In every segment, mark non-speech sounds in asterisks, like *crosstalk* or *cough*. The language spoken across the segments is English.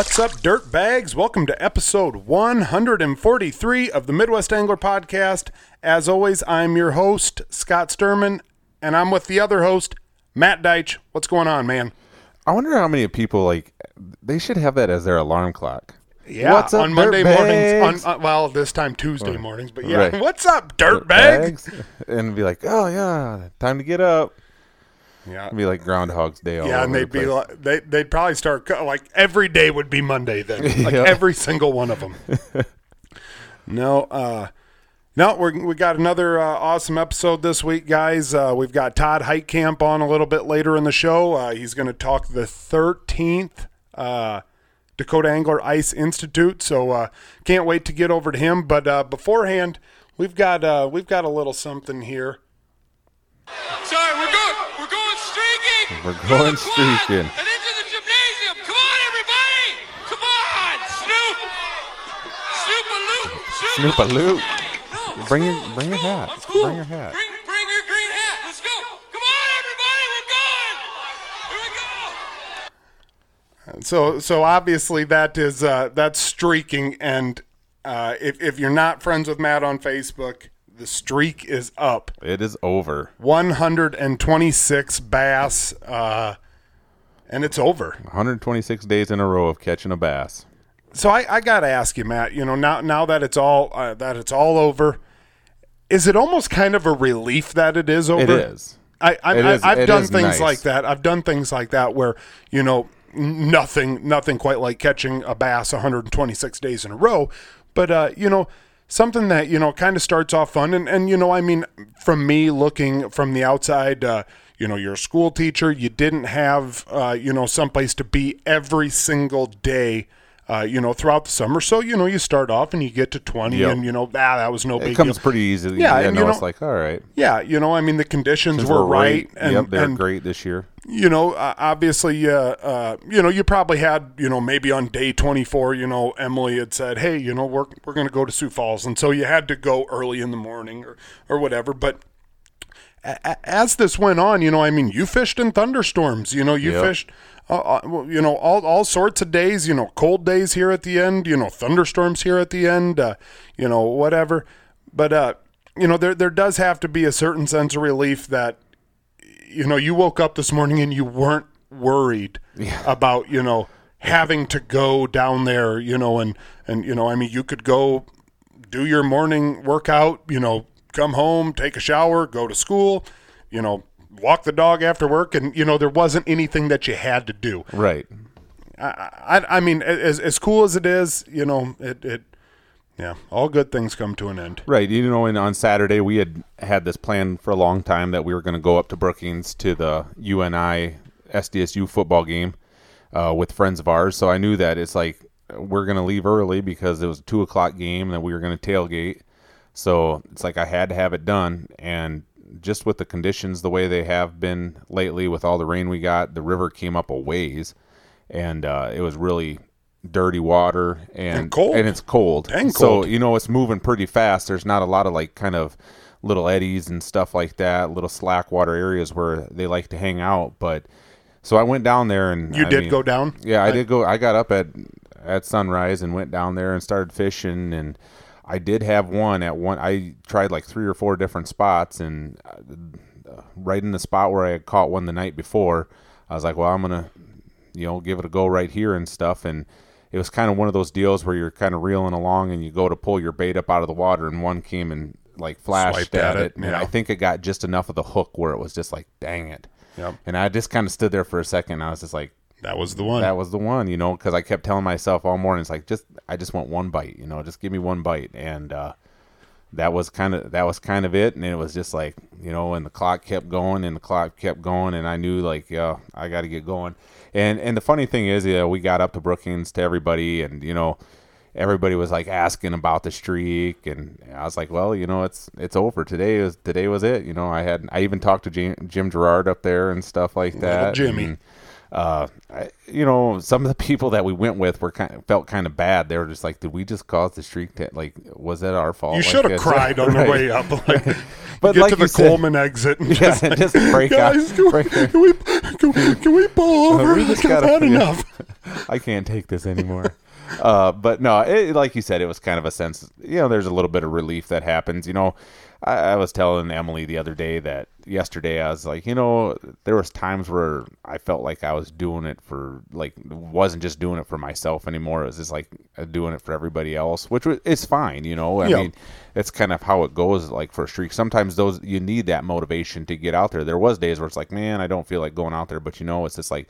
What's up, dirt bags? Welcome to episode 143 of the Midwest Angler Podcast. As always, I'm your host, Scott Sturman, and I'm with the other host, Matt Deitch. What's going on, man? I wonder how many people like they should have that as their alarm clock. Yeah, What's up, on Monday dirtbags? mornings. On, uh, well, this time Tuesday mornings, but yeah. Right. What's up, dirt bags? Bags? and be like, oh yeah, time to get up. Yeah. It'd be like Groundhog's Day. All Yeah, over and they'd be place. like, they, they'd probably start co- like every day would be Monday then, *laughs* like Yeah. every single one of them. *laughs* no, uh, no, we're, we got another uh, awesome episode this week, guys. Uh, we've got Todd Heitkamp on a little bit later in the show. Uh, he's going to talk the 13th uh, Dakota Angler Ice Institute. So uh, can't wait to get over to him. But uh, beforehand, we've got uh, we've got a little something here. Sorry, we're going. *laughs* We're going streaking. We're Through going the quad streaking. And into the gymnasium. Come on, everybody. Come on, Snoop. Snoop a loop. Snoop a loop. No, Bring your- bring your hat. Let's. Bring your hat. Bring, bring your green hat. Let's go. Come on, everybody. We're going. Here we go. So so obviously that is uh, that's streaking, and uh, if if you're not friends with Matt on Facebook, the streak is up. It is over. 126 bass, uh, and it's over. 126 days in a row of catching a bass. So I, I got to ask you, Matt. You know now now that it's all uh, that it's all over, is it almost kind of a relief that it is over? It is. I, I, It I is- I've it done things nice. like that. I've done things like that where you know nothing, nothing quite like catching a bass 126 days in a row, but uh, you know something that you know kind of starts off fun, and and you know I mean from me looking from the outside. Uh, you know, you're a school teacher. You didn't have, uh, you know, someplace to be every single day, uh, you know, throughout the summer. So, you know, you start off and you get to 20 Yep. and, you know, ah, that was no big deal. It comes pretty easily. Yeah, Yeah, and you it's like all right. Yeah, you know, I mean, the conditions were we're right. And, yep, they're great this year. you know, uh, obviously, uh, uh, you know, you probably had, you know, maybe on day 24, you know, Emily had said, hey, you know, we're, we're going to go to Sioux Falls. And so you had to go early in the morning or, or whatever. But a- a- as this went on, you know, I mean, you fished in thunderstorms, you know, you Yep. fished, uh, uh, you know, all, all sorts of days, you know, cold days here at the end, you know, thunderstorms here at the end, uh, you know, whatever. But, uh, you know, there, there does have to be a certain sense of relief that, you know, you woke up this morning and you weren't worried about, you know, having to go down there, you know, and, and, you know, I mean, you could go do your morning workout, you know, come home, take a shower, go to school, you know, walk the dog after work. And, you know, there wasn't anything that you had to do. Right. I, I, I mean, as, as cool as it is, you know, it, it, yeah, all good things come to an end. Right. You know, and on Saturday we had had this plan for a long time that we were going to go up to Brookings to the UNI SDSU football game uh, with friends of ours. So I knew that it's like we're going to leave early because it was a two o'clock game and that we were going to tailgate. So it's like I had to have it done. And just with the conditions the way they have been lately, with all the rain we got, the river came up a ways, and uh, it was really dirty water and, And cold. and it's cold. Dang so you know it's moving pretty fast. There's not a lot of like kind of little eddies and stuff like that, little slack water areas where they like to hang out. But so I went down there and You I did mean- go down? Yeah, I did go. I got up at at sunrise and went down there and started fishing and. I did have one at one. I tried like three or four different spots, and uh, right in the spot where I had caught one the night before, I was like, "Well, I'm gonna, you know, give it a go right here and stuff." And it was kind of one of those deals where you're kind of reeling along, and you go to pull your bait up out of the water, and one came and like flashed at, at it, it, and yeah. I think it got just enough of the hook where it was just like, "Dang it!" Yep. And I just kind of stood there for a second. And I was just like, That was the one. that was the one, you know, because I kept telling myself all morning, it's like just I just want one bite, you know, just give me one bite, and uh, that was kind of that was kind of it, and it was just like you know, and the clock kept going, and the clock kept going, and I knew like yeah, I got to get going, and and the funny thing is, yeah, we got up to Brookings to everybody, and you know. Everybody was like asking about the streak, and I was like, "Well, you know, it's it's over. Today is today was it. You know, I had I even talked to Jim, Jim Gerard up there and stuff like that. Jimmy. and, uh, I, you know, some of the *laughs* people that we went with were kind of, felt kind of bad. They were just like, "Did we just cause the streak? To, like, was that our fault?" You Like, should have cried on the *laughs* way up. Like, *laughs* But get like to the said- Coleman exit and just, just break out. guys, can, break- can we can, we- can we pull over? we just had enough. I can't take this anymore. Uh, but no, it, like you said, it was kind of a sense. You know, there's a little bit of relief that happens. You know, I, I was telling Emily the other day that yesterday I was like, you know, there was times where I felt like I was doing it for like wasn't just doing it for myself anymore. It was just like uh, doing it for everybody else, which was, is fine. You know, I Yeah. mean, it's kind of how it goes. Like for a streak, sometimes those you need that motivation to get out there. There was days where it's like, man, I don't feel like going out there, but you know, it's just like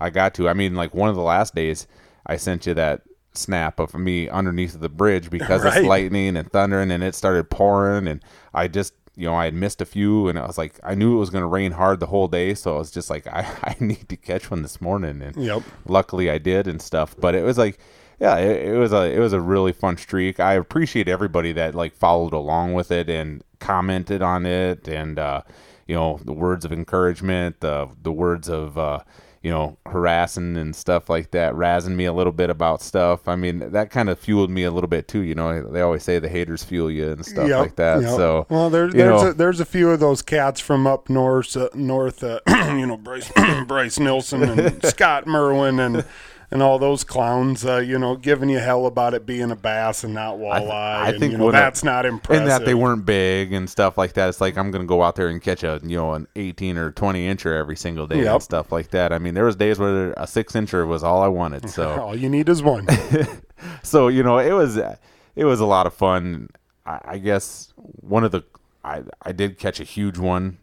I got to. I mean, like one of the last days, I sent you that snap of me underneath the bridge *laughs* because Right. it's lightning and thundering and it started pouring and I just you know I had missed a few and I was like I knew it was going to rain hard the whole day so I was just like *laughs* I, I need to catch one this morning and Yep. luckily I did and stuff but it was like yeah it, it was a it was a really fun streak I appreciate everybody that like followed along with it and commented on it and uh you know the words of encouragement the the words of uh you know, harassing and stuff like that, razzing me a little bit about stuff. I mean, that kind of fueled me a little bit too. You know, they always say the haters fuel you and stuff Yep, like that. yep. So, well, there, there's know, a, there's a few of those cats from up north, uh, north, uh, *clears throat* you know, Bryce *clears throat* Bryce Nilsson and *laughs* Scott Merwin and and all those clowns, uh, you know, giving you hell about it being a bass and not walleye. I and, think you know, I- that's not impressive. and that they weren't big and stuff like that. It's like I'm gonna go out there and catch a you know an 18 or 20 incher every single day Yep. and stuff like that. I mean, there was days where a six incher was all I wanted. So. *laughs* All you need is one. *laughs* so you know it was it was a lot of fun i, I guess one of the I, I did catch a huge one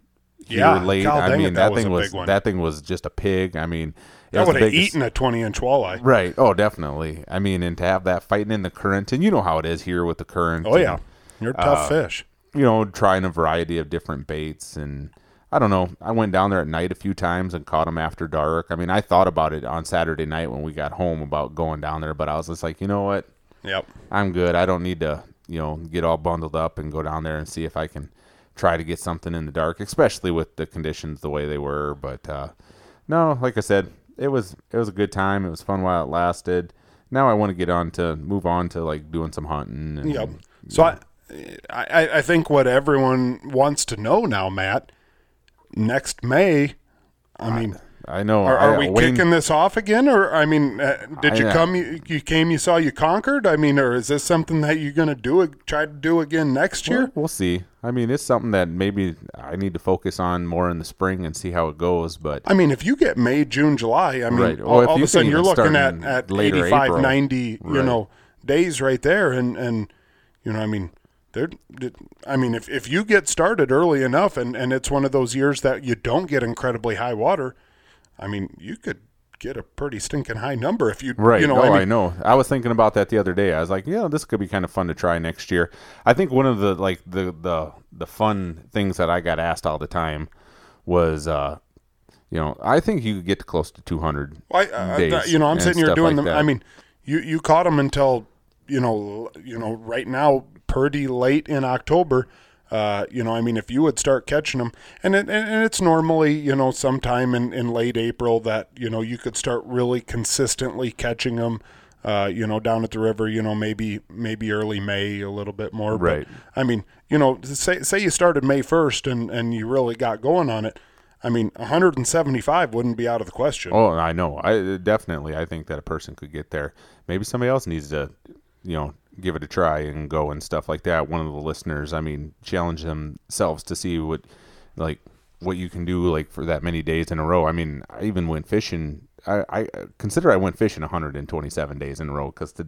Yeah, late God i dang it, mean that that, thing was one. that thing was just a pig i mean That would have eaten a 20 inch walleye. right oh definitely i mean and to have that fighting in the current and you know how it is here with the current Oh, yeah. You're a tough Uh, fish. you know, trying a variety of different baits. And I don't know. I went down there at night a few times and caught them after dark. I mean, I thought about it on Saturday night when we got home about going down there, but I was just like, you know what? Yep. I'm good. I don't need to, you know, get all bundled up and go down there and see if I can try to get something in the dark, especially with the conditions the way they were. But uh, no, like I said, it was it was a good time. It was fun while it lasted. Now I want to get on to move on to like doing some hunting. And, Yep. So I, I, I think what everyone wants to know now, Matt, next May, I mean, I know. are, are I, we Wayne- kicking this off again? Or, I mean, uh, did you I, uh, come, you, you came, you saw, you conquered? I mean, or is this something that you're going to do, try to do again next year? Well, we'll see. I mean, it's something that maybe I need to focus on more in the spring and see how it goes. But I mean, if you get May, June, July, I mean, Right. all, Well, if all of a sudden you're looking at, at later 85, April. 90, you know, days right there. And, and, you know, I mean, there, I mean, if, if you get started early enough and, and it's one of those years that you don't get incredibly high water, I mean, you could get a pretty stinking high number if you, Right. you know, oh, I I, know. I was thinking about that the other day. I was like, yeah, this could be kind of fun to try next year. I think one of the like the the the fun things that I got asked all the time was, uh, you know, I think you could get to close to 200 I, I, days. that- you know, I'm sitting here doing like them. that. I mean, you you caught them until you know, you know, right now, pretty late in October. Uh, you know, I mean, if you would start catching them, and it, and it's normally you know sometime in, in late April that you know you could start really consistently catching them. Uh, you know, down at the river, you know, maybe maybe early May a little bit more. Right. But, I mean, you know, say say you started May first and and you really got going on it. I mean, 175 wouldn't be out of the question. Oh, I know. I definitely. I think that a person could get there. Maybe somebody else needs to, you know, give it a try and go and stuff like that. One of the listeners, I mean, challenge themselves to see what, like, what you can do like for that many days in a row. I mean, I even went fishing. I, I consider I went fishing 127 days in a row because to,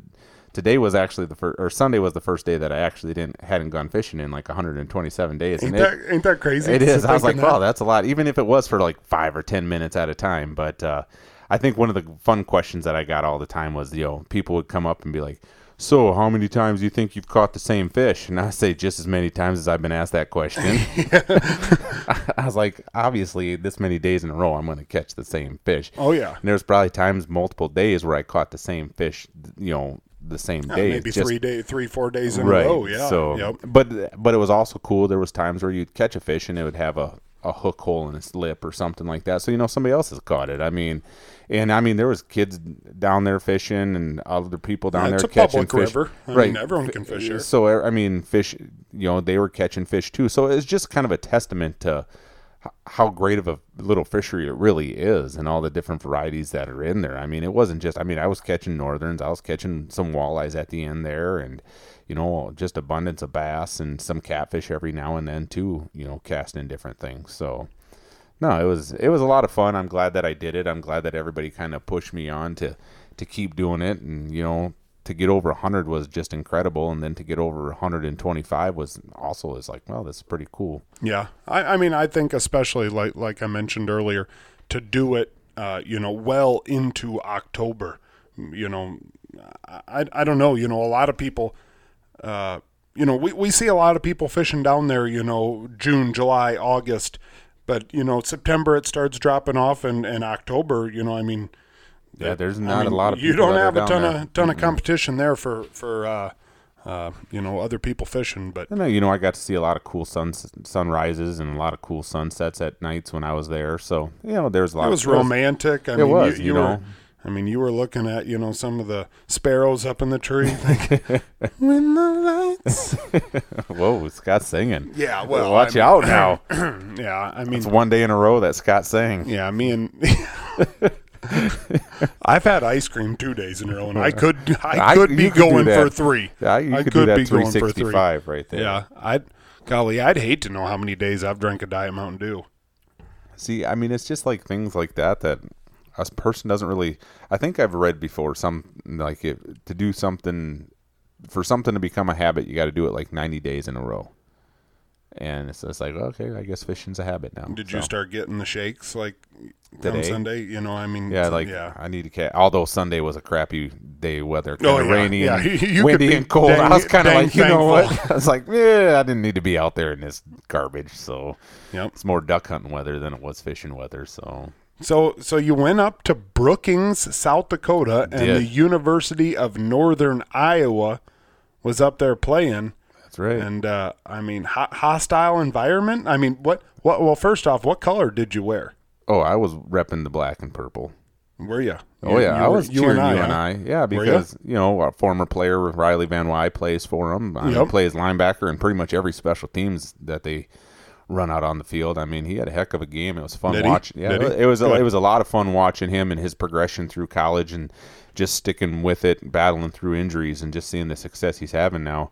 today was actually the first, or Sunday was the first day that I actually didn't hadn't gone fishing in like 127 days. Ain't and it- that ain't that crazy? It is. I was like, of wow, that's a lot. Even if it was for like five or ten minutes at a time. But uh, I think one of the fun questions that I got all the time was, you know, people would come up and be like, "So, how many times do you think you've caught the same fish?" And I say just as many times as I've been asked that question. *laughs* *laughs* I was like, obviously, this many days in a row, I'm going to catch the same fish. Oh yeah, And there's probably times, multiple days, where I caught the same fish. You know, the same Uh, day. maybe three day, three four days in right. a row. Yeah. So, yep. but but it was also cool. There was times where you'd catch a fish and it would have a, a hook hole in his lip or something like that. So you know somebody else has caught it. I mean, and I mean there was kids down there fishing and other people down Yeah, there it's a catching public fish. river. I right. mean, everyone can fish here. So I mean, fish. You know, they were catching fish too. So it's just kind of a testament to how great of a little fishery it really is and all the different varieties that are in there. I mean, it wasn't just, I mean, I was catching northerns, I was catching some walleyes at the end there and, you know, just abundance of bass and some catfish every now and then too, you know, casting different things. So, no, it was it was a lot of fun. I'm glad that I did it. I'm glad that everybody kind of pushed me on to to keep doing it, and you know, to get over 100 was just incredible, and then to get over 125 was also is like, well, this is pretty cool. Yeah, I, I mean, I think especially like like I mentioned earlier, to do it, uh, you know, well into October, you know, I, I don't know, you know, a lot of people, uh, you know, we, we see a lot of people fishing down there, you know, June, July, August, but you know, September it starts dropping off, and and October, you know, I mean, Yeah, there's I not mean, a lot of you don't have a ton there. of ton of competition there for for uh, uh, you know other people fishing, but then, you know, I got to see a lot of cool sun sunrises and a lot of cool sunsets at nights when I was there. So you know, there's a lot. It was of, romantic. I it mean, was, you, you you were, know. I mean, you were looking at you know some of the sparrows up in the tree. like, *laughs* when the lights. *laughs* Whoa, Scott's singing. Yeah, well, watch I out now. *clears throat* yeah, I mean, it's one day in a row that Scott sang. yeah, me and. *laughs* I've had ice cream two days in a row, and I could I I- could you be could going that. for three. Yeah, I could, be going for three. 365 right there. Yeah, I'd golly, I'd hate to know how many days I've drank a diet Mountain Dew. See, I mean, it's just like things like that that a person doesn't really. I think I've read before some like if, to do something for something to become a habit, you got to do it like 90 days in a row. And it's just like, okay, I guess fishing's a habit now. Did you start getting the shakes like on Today? Sunday? You know, I mean, Yeah, like yeah. I need to catch. Although Sunday was a crappy day weather, kind Oh, of yeah, rainy yeah. and *laughs* windy and cold. I was kind of dang like, you know what? *laughs* I was like, yeah, I didn't need to be out there in this garbage. So Yep. it's more duck hunting weather than it was fishing weather. So So, so you went up to Brookings, South Dakota, and Did. the University of Northern Iowa was up there playing. that's right. And uh, I mean, ho- hostile environment. I mean, what? What? Well, first off, what color did you wear? oh, I was repping the black and purple. Were you? Oh yeah, I was cheering you and huh? I. Yeah, because you know our former player Riley Van Wyhe plays for him. I mean, Yep. plays linebacker and pretty much every special teams that they run out on the field. I mean, he had a heck of a game. It was fun he? watching. Yeah, he? it was a, it was a lot of fun watching him and his progression through college and just sticking with it, battling through injuries, and just seeing the success he's having now.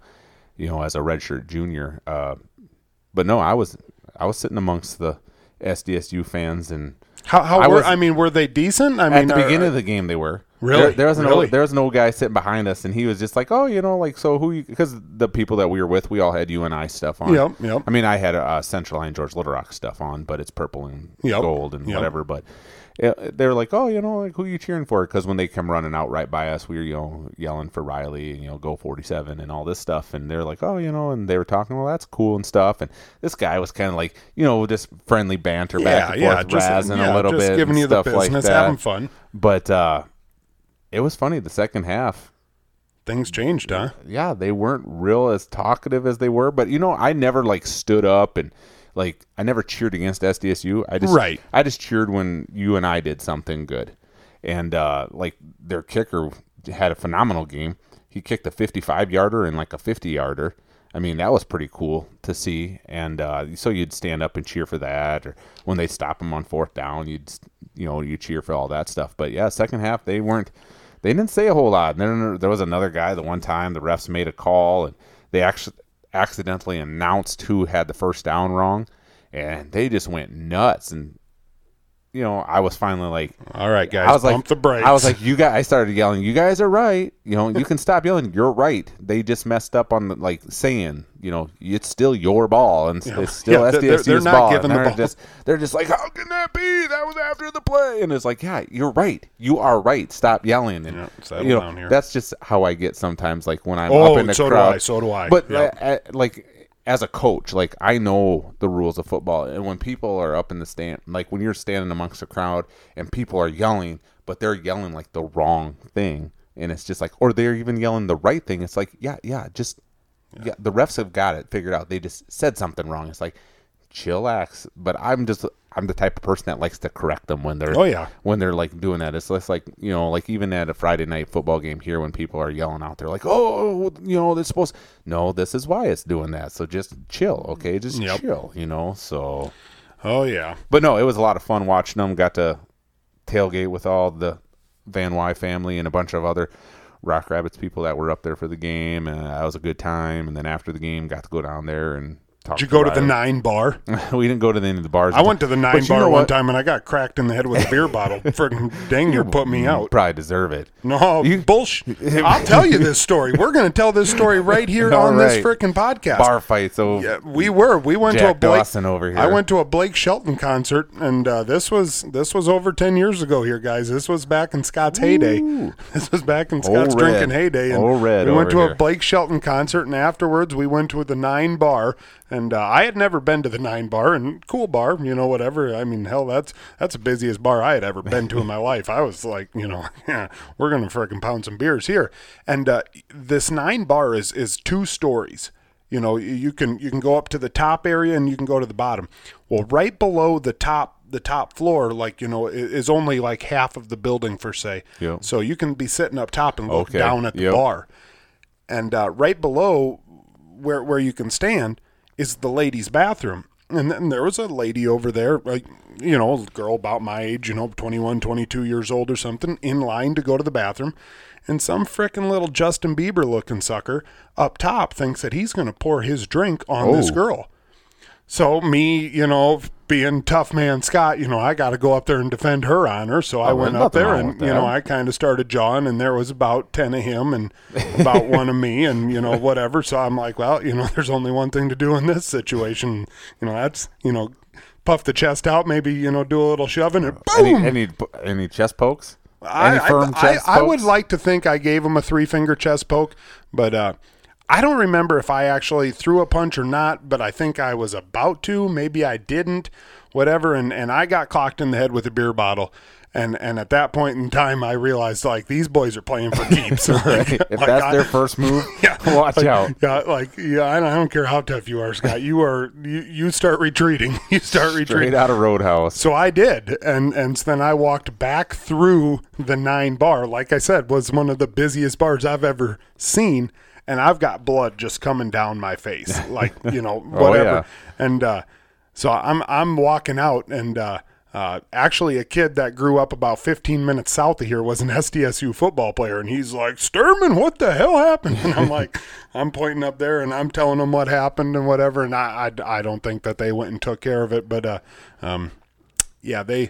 You know, as a redshirt junior. Uh, but no, I was I was sitting amongst the SDSU fans and. How? How I were? was- I mean, were they decent? I At mean, the are- beginning of the game, they were Really? There, there was an Really? old, there was an old guy sitting behind us, and he was just like, "Oh, you know, like so who?" Because the people that we were with, we all had UNI stuff on. Yep, yep. I mean, I had uh, Central Lyon George Little Rock stuff on, but it's purple and Yep, gold and yep. whatever. But it, they were like, "Oh, you know, like who you cheering for?" Because when they come running out right by us, we were you know yelling for Riley and you know go forty seven and all this stuff, and they're like, "Oh, you know," and they were talking, "Well, that's cool and stuff." And this guy was kind of like, you know, just friendly banter back yeah, and yeah, forth, just razzing yeah, a little just bit, giving and you the like business, that. having fun. But uh, it was funny. The second half, Things changed, huh? yeah, they weren't real as talkative as they were. But you know, I never like stood up and like I never cheered against SDSU. I just Right. I just cheered when you and I did something good, and uh, like their kicker had a phenomenal game. He kicked a 55 yarder and like a 50 yarder. I mean, that was pretty cool to see. And uh, so you'd stand up and cheer for that, or when they stop him on fourth down, you'd you know you cheer for all that stuff. But yeah, second half they weren't. They didn't say a whole lot. And then there was another guy. The one time the refs made a call and they actually accidentally announced who had the first down wrong, and they just went nuts. And you know, I was finally like, All right, guys, I was pump like, the brakes. I was like, you guys. I started yelling, "You guys are right. You know, you can stop yelling. You're right. They just messed up on the, like saying, you know, it's still your ball, and it's still *laughs* Yeah, they're- they're not ball. giving the they're ball. just, they're just like, how can that be? That was after the play, and it's like, yeah, you're right. You are right. Stop yelling. And Yeah, you know, down here. that's just how I get sometimes. Like when I'm Oh, up in the so do crowd. I, so do I. But Yep. uh, uh, like as a coach, like I know the rules of football, and when people are up in the stand, like when you're standing amongst a crowd and people are yelling, but they're yelling like the wrong thing, and it's just like, or they're even yelling the right thing. It's like, yeah, yeah, just yeah. the refs have got it figured out. They just said something wrong. It's like, chillax. But I'm just. I'm the type of person that likes to correct them when they're Oh, yeah. when they're like doing that. It's less like you know, like even at a Friday night football game here, when people are yelling out, they're like, "Oh, you know, they're supposed." No, this is why it's doing that. So just chill, okay? Just Yep. chill, you know. So Oh yeah. But no, it was a lot of fun watching them. Got to tailgate with all the Van Wyhe family and a bunch of other Rock Rapids people that were up there for the game, and that was a good time. And then after the game, got to go down there and. Did you go to the nine bar? *laughs* we didn't go to any of the bars. I went to the nine bar one what? time and I got cracked in the head with a beer bottle. *laughs* Friggin' dang near put me out. Probably deserve it. No, You- bullshit. I'll tell you this story. We're going to tell this story right *laughs* here on this right. frickin' podcast. Bar fights. So Yeah, we were. We went to a Blake Dawson over here. I went to a Blake Shelton concert, and uh, this was this was over ten years ago here, guys. This was back in Scott's heyday. This was back in Scott's Old drinking Red. heyday. And Old Red we went to a. Blake Shelton concert, and afterwards we went to the Nine Bar. And uh, I had never been to the Nine Bar, and cool bar, you know, whatever. I mean, hell, that's that's the busiest bar I had ever been to in my *laughs* life. I was like, you know, *laughs* yeah, we're gonna frickin' pound some beers here. And uh, this Nine Bar is is two stories. You know, you- can you can go up to the top area and you can go to the bottom. Well, right below the top the top floor, like you know, is only like half of the building for say. Yep. So you can be sitting up top and look Okay. down at the Yep. bar, and uh, right below where where you can stand is the ladies' bathroom. And then there was a lady over there, like you know, a girl about my age, you know, 21, 22 years old or something, in line to go to the bathroom. And some frickin' little Justin Bieber looking sucker up top thinks that he's going to pour his drink on this Oh. girl. So me, you know, being tough man Scott, you know, I got to go up there and defend her honor. So I Oh, went up there and you know. I kind of started jawing, and there was about ten of him and about *laughs* one of me, and you know, whatever. So I'm like, well, you know, *laughs* there's only one thing to do in this situation. You know, that's you know, puff the chest out, maybe you know, do a little shoving, and any boom. any any chest pokes? I, firm I, chest I, I would like to think I gave him a three finger chest poke, but uh, I don't remember if I actually threw a punch or not. But I think I was about to. Maybe I didn't. Whatever. And and I got clocked in the head with a beer bottle. And and at that point in time, I realized like these boys are playing for keeps. *laughs* *laughs* Like- If like, that's I- their first move, *laughs* yeah, watch like, out. Yeah, like yeah, I don't, I don't care how tough you are, Scott. You are you, you start retreating. You start retreating. Out of Roadhouse. So I did, and and so then I walked back through the nine bar. Like I said, was one of the busiest bars I've ever seen, and I've got blood just coming down my face, *laughs* like you know whatever. yeah. And uh, so I'm I'm walking out, and uh, uh, actually a kid that grew up about 15 minutes south of here was an *laughs* SDSU football player, and he's like, Sturman, what the hell happened? And I'm like, *laughs* I'm pointing up there, and I'm telling him what happened and whatever, and I I, I don't think that they went and took care of it, but uh, um, yeah, they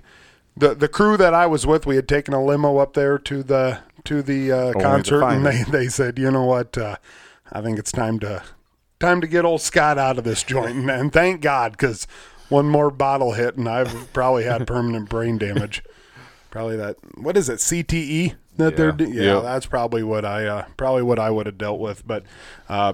the the crew that I was with, we had taken a limo up there to the to the uh, concert, and they they said, you know what, uh, I think it's time to time to get old Scott out of this joint, and, and thank God because one more bottle hit, and I've probably had permanent brain damage. Probably that. What is it? CTE that they're. Yeah. Yeah, that's probably what I uh, probably what I would have dealt with, but. Uh,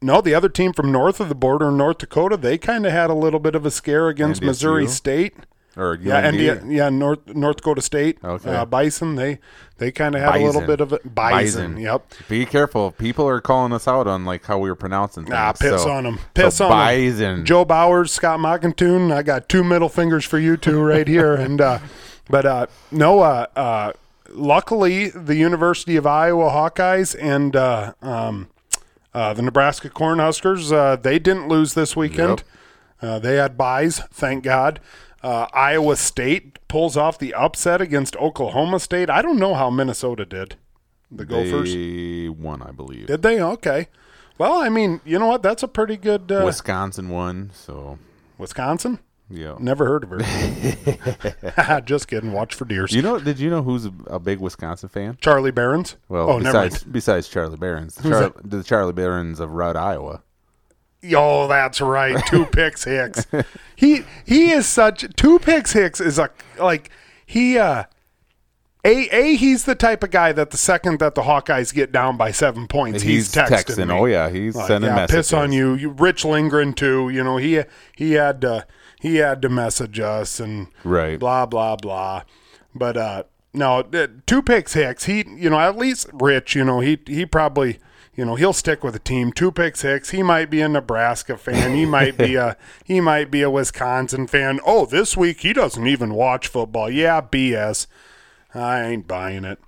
no, the other team from north of the border in North Dakota, they kind of had a little bit of a scare against Missouri State. Or Yeah, UND. and yeah, North North Dakota State. Okay. Uh, Bison, they they kind of had a little bit of it. Bison. Yep. Be careful. People are calling us out on like how we were pronouncing things. Ah, piss so, on them. Piss so on. Bison. Joe Bowers, Scott Mockington. I got two middle fingers for you two right here. *laughs* And uh, but uh, no, uh, uh, luckily the University of Iowa Hawkeyes and uh, um, uh, the Nebraska Cornhuskers uh, they didn't lose this weekend. Uh, they had buys, thank God. Uh, Iowa State pulls off the upset against Oklahoma State. I don't know how Minnesota did. The Gophers They won, I believe. did they? Okay. Well, I mean, you know what? That's a pretty good uh, Wisconsin won, so Wisconsin. yeah. Never heard of her. *laughs* *laughs* Just kidding. Watch for deers. You know? Did you know who's a, a big Wisconsin fan? Charlie Barons. Well, oh, never besides besides Charlie Barons, the, Char- the Charlie Barons of Rudd, Iowa. Oh, that's right. Two picks Hicks. He he is such two picks Hicks is a like he uh a a he's the type of guy that the second that the Hawkeyes get down by seven points, he's, texting. me. Oh yeah, he's Like, sending yeah, messages. piss on you. you. Rich Lindgren too. You know he he had to he had to message us and Right. blah blah blah. But uh no, uh, two picks Hicks. He you know at least Rich. You know he he probably. You know he'll stick with the team. Two picks Hicks. He might be a Nebraska fan. He might be a *laughs* he might be a Wisconsin fan. Oh, this week he doesn't even watch football. Yeah, BS. I ain't buying it.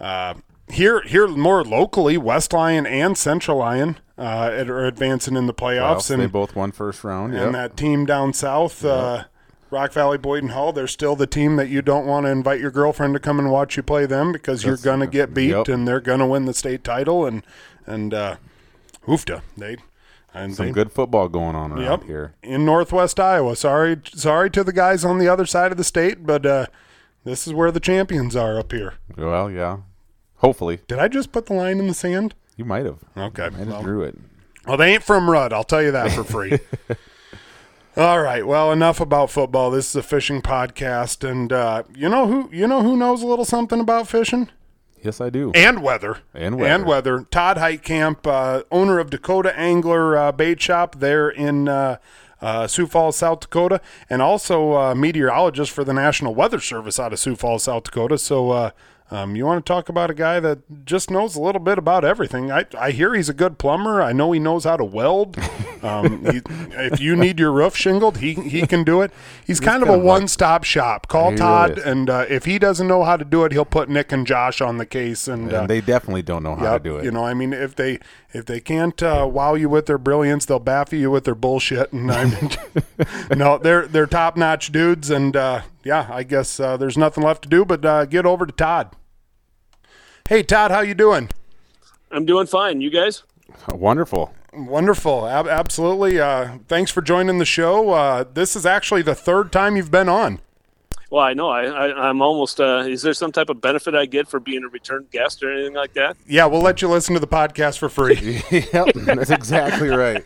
Uh, here here more locally, West Lyon and Central Lyon uh, are advancing in the Well, and they both won first round. and Yep. that team down south, uh, Rock Valley Boyden Hull, they're still the team that you don't want to invite your girlfriend to come and watch you play them because you're gonna get beat yep. and they're gonna win the state title and and uh, hoofda they and Some they, good football going on around Yep. here. in Northwest Iowa. Sorry, sorry to the guys on the other side of the state, but uh, this is where the champions are up here. Well, yeah. Hopefully, Did I just put the line in the sand? you might have. Okay, I well, drew it. well, they ain't from Rudd. I'll tell you that for free. *laughs* All right. Well, enough about football. This is a fishing podcast, and uh, you know who you know who knows a little something about fishing Yes, I do. and weather And weather. and weather. Todd Heitkamp, uh, owner of Dakota Angler uh, Bait Shop there in uh, uh, Sioux Falls, South Dakota, and also uh, meteorologist for the National Weather Service out of Sioux Falls, South Dakota. So. Uh, um, you want to talk about a guy that just knows a little bit about everything. I, I hear he's a good plumber. I know he knows how to weld. *laughs* Um, he, if you need your roof shingled, he he can do it. He's, kind of a kind of like- one stop shop. Call He Todd, is. and uh, if he doesn't know how to do it, he'll put Nick and Josh on the case. And, uh, they definitely don't know how Yep, to do it. You know, I mean, if they if they can't uh, wow you with their brilliance, they'll baffle you with their bullshit. And I mean, *laughs* no, they're they're top notch dudes. And uh, yeah, I guess uh, there's nothing left to do but uh, get over to Todd. Hey, Todd, how you doing? I'm doing fine. You guys? Wonderful. Wonderful, Ab- absolutely. Uh, thanks for joining the show. Uh, this is actually the third time you've been on. Well, I know. I, I I'm almost. Uh, is there some type of benefit I get for being a return guest or anything like that? Yeah, we'll let you listen to the podcast for free. *laughs* yep, that's exactly right.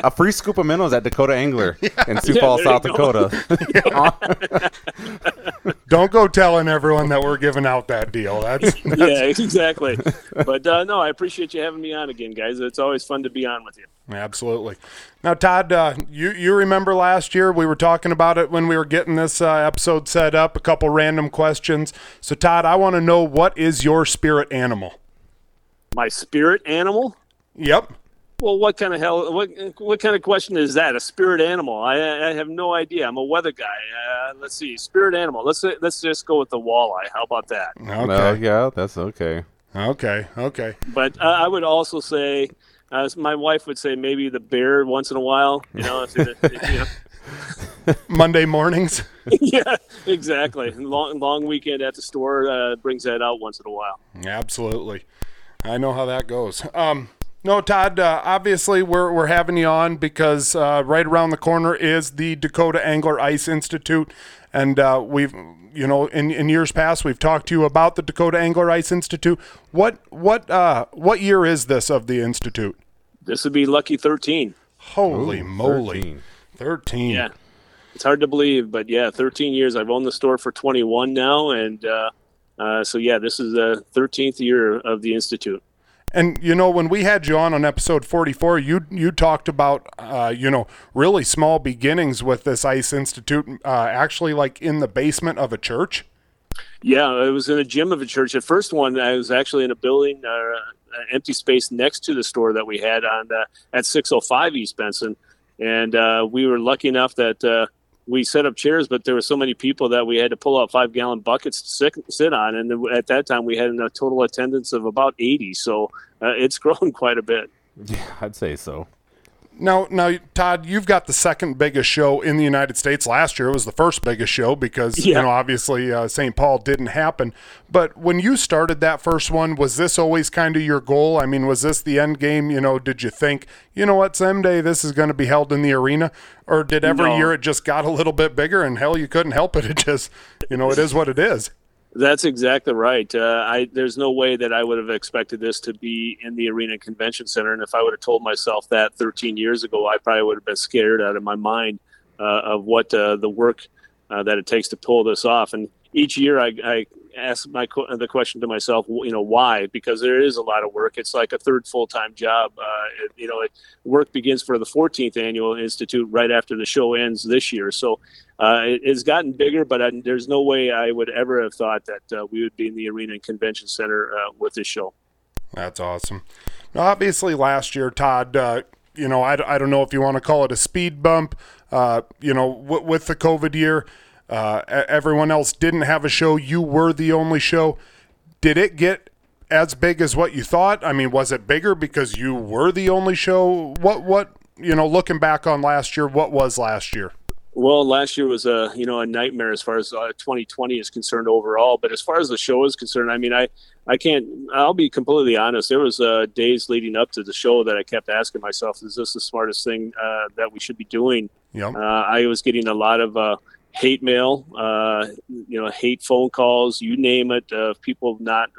A free scoop of minnows at Dakota Angler *laughs* in Sioux Yeah, Falls, there South. Dakota. *laughs* Don't go telling everyone that we're giving out that deal. That's yeah, exactly. But uh, no, I appreciate you having me on again, guys. It's always fun to be on with you. Absolutely. Now, Todd, uh, you you remember last year we were talking about it when we were getting this uh, episode set up. A couple random questions. So, Todd, I want to know what is your spirit animal? My spirit animal. Yep. Well, what kind of hell? What what kind of question is that? A spirit animal? I, I have no idea. I'm a weather guy. Uh, let's see, spirit animal. Let's let's just go with the walleye. How about that? Okay. Well, yeah, that's okay. Okay. Okay. But uh, I would also say, uh, my wife would say maybe the bear once in a while. You know, you know. *laughs* Monday mornings. *laughs* yeah, exactly. Long long weekend at the store uh, brings that out once in a while. Absolutely. I know how that goes. Um, no, Todd. Uh, obviously, we're we're having you on because uh, right around the corner is the Dakota Angler Ice Institute, and uh, we've you know in, in years past we've talked to you about the Dakota Angler Ice Institute. What what uh, what year is this of the institute? This would be lucky thirteen. Holy Ooh, moly, 13. thirteen. Yeah, it's hard to believe, but yeah, thirteen years. I've owned the store for twenty one now, and uh, uh, so yeah, this is the thirteenth year of the institute. And you know, when we had you on on episode forty-four, you you talked about uh, you know really small beginnings with this Ice Institute, uh, actually like in the basement of a church. Yeah, it was in a gym of a church. The first one, I was actually in a building, uh, an empty space next to the store that we had on uh, at 605 East Benson, and uh, we were lucky enough that uh, we set up chairs, but there were so many people that we had to pull out five gallon buckets to sit, sit on, and then at that time we had a total attendance of about 80. So uh, it's *laughs* grown quite a bit. Yeah, I'd say so. Now, now, Todd, you've got the second biggest show in the United States. Last year it was the first biggest show because you know obviously uh, St. Paul didn't happen. But when you started that first one, was this always kind of your goal? I mean, was this the end game? You know, did you think, you know what, someday this is going to be held in the arena, or did every No. year it just got a little bit bigger and hell, you couldn't help it? It just, you know, it is what it is. That's exactly right. Uh, I there's no way that I would have expected this to be in the Arena Convention Center, and if I would have told myself that 13 years ago, I probably would have been scared out of my mind uh, of what uh, the work uh, that it takes to pull this off. And each year, I, I ask my the question to myself, you know, why? Because there is a lot of work. It's like a third full time job. Uh, it, you know, it, work begins for the 14th annual institute right after the show ends this year. So uh, it, it's gotten bigger, but I, there's no way I would ever have thought that uh, we would be in the Arena and Convention Center uh, with this show. That's awesome. Now, obviously, last year, Todd, uh, you know, I, I don't know if you want to call it a speed bump, uh, you know, w- with the COVID year, uh, everyone else didn't have a show. You were the only show. Did it get as big as what you thought? I mean, was it bigger because you were the only show? What what you know, looking back on last year, what was last year? Well, last year was a you know a nightmare as far as uh, 2020 is concerned overall. But as far as the show is concerned, I mean, I I can't. I'll be completely honest. There was uh, days leading up to the show that I kept asking myself, "Is this the smartest thing uh, that we should be doing?" Yep. Uh, I was getting a lot of uh, hate mail, uh, you know, hate phone calls, you name it, of people not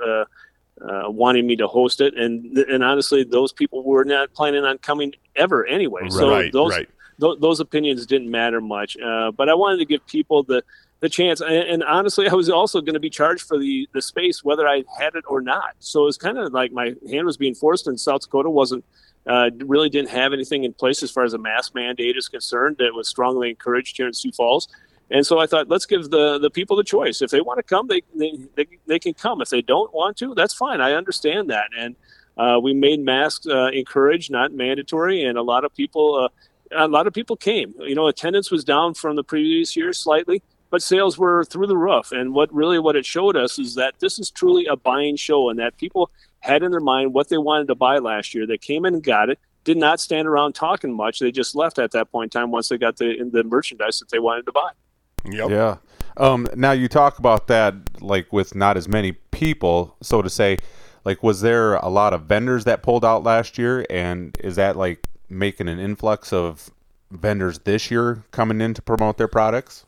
wanting me to host it, and and honestly, those people were not planning on coming ever anyway. So those right. th- those opinions didn't matter much. Uh, but I wanted to give people the the chance. And, and honestly, I was also going to be charged for the the space whether I had it or not. So it was kind of like my hand was being forced, and South Dakota wasn't. Uh, really didn't have anything in place as far as a mask mandate is concerned that was strongly encouraged here in Sioux Falls. And so I thought, let's give the, the people the choice. If they want to come, they, they, they, they can come. If they don't want to, that's fine. I understand that. And uh, we made masks uh, encouraged, not mandatory. And a lot of people, uh, a lot of people came. You know, attendance was down from the previous year slightly, but sales were through the roof. And what really what it showed us is that this is truly a buying show, and that people had in their mind what they wanted to buy last year. They came in and got it. Did not stand around talking much. They just left at that point in time once they got the the merchandise that they wanted to buy. Yep. Yeah. Um, now you talk about that like with not as many people, so to say. Like, was there a lot of vendors that pulled out last year, and is that like making an influx of vendors this year coming in to promote their products?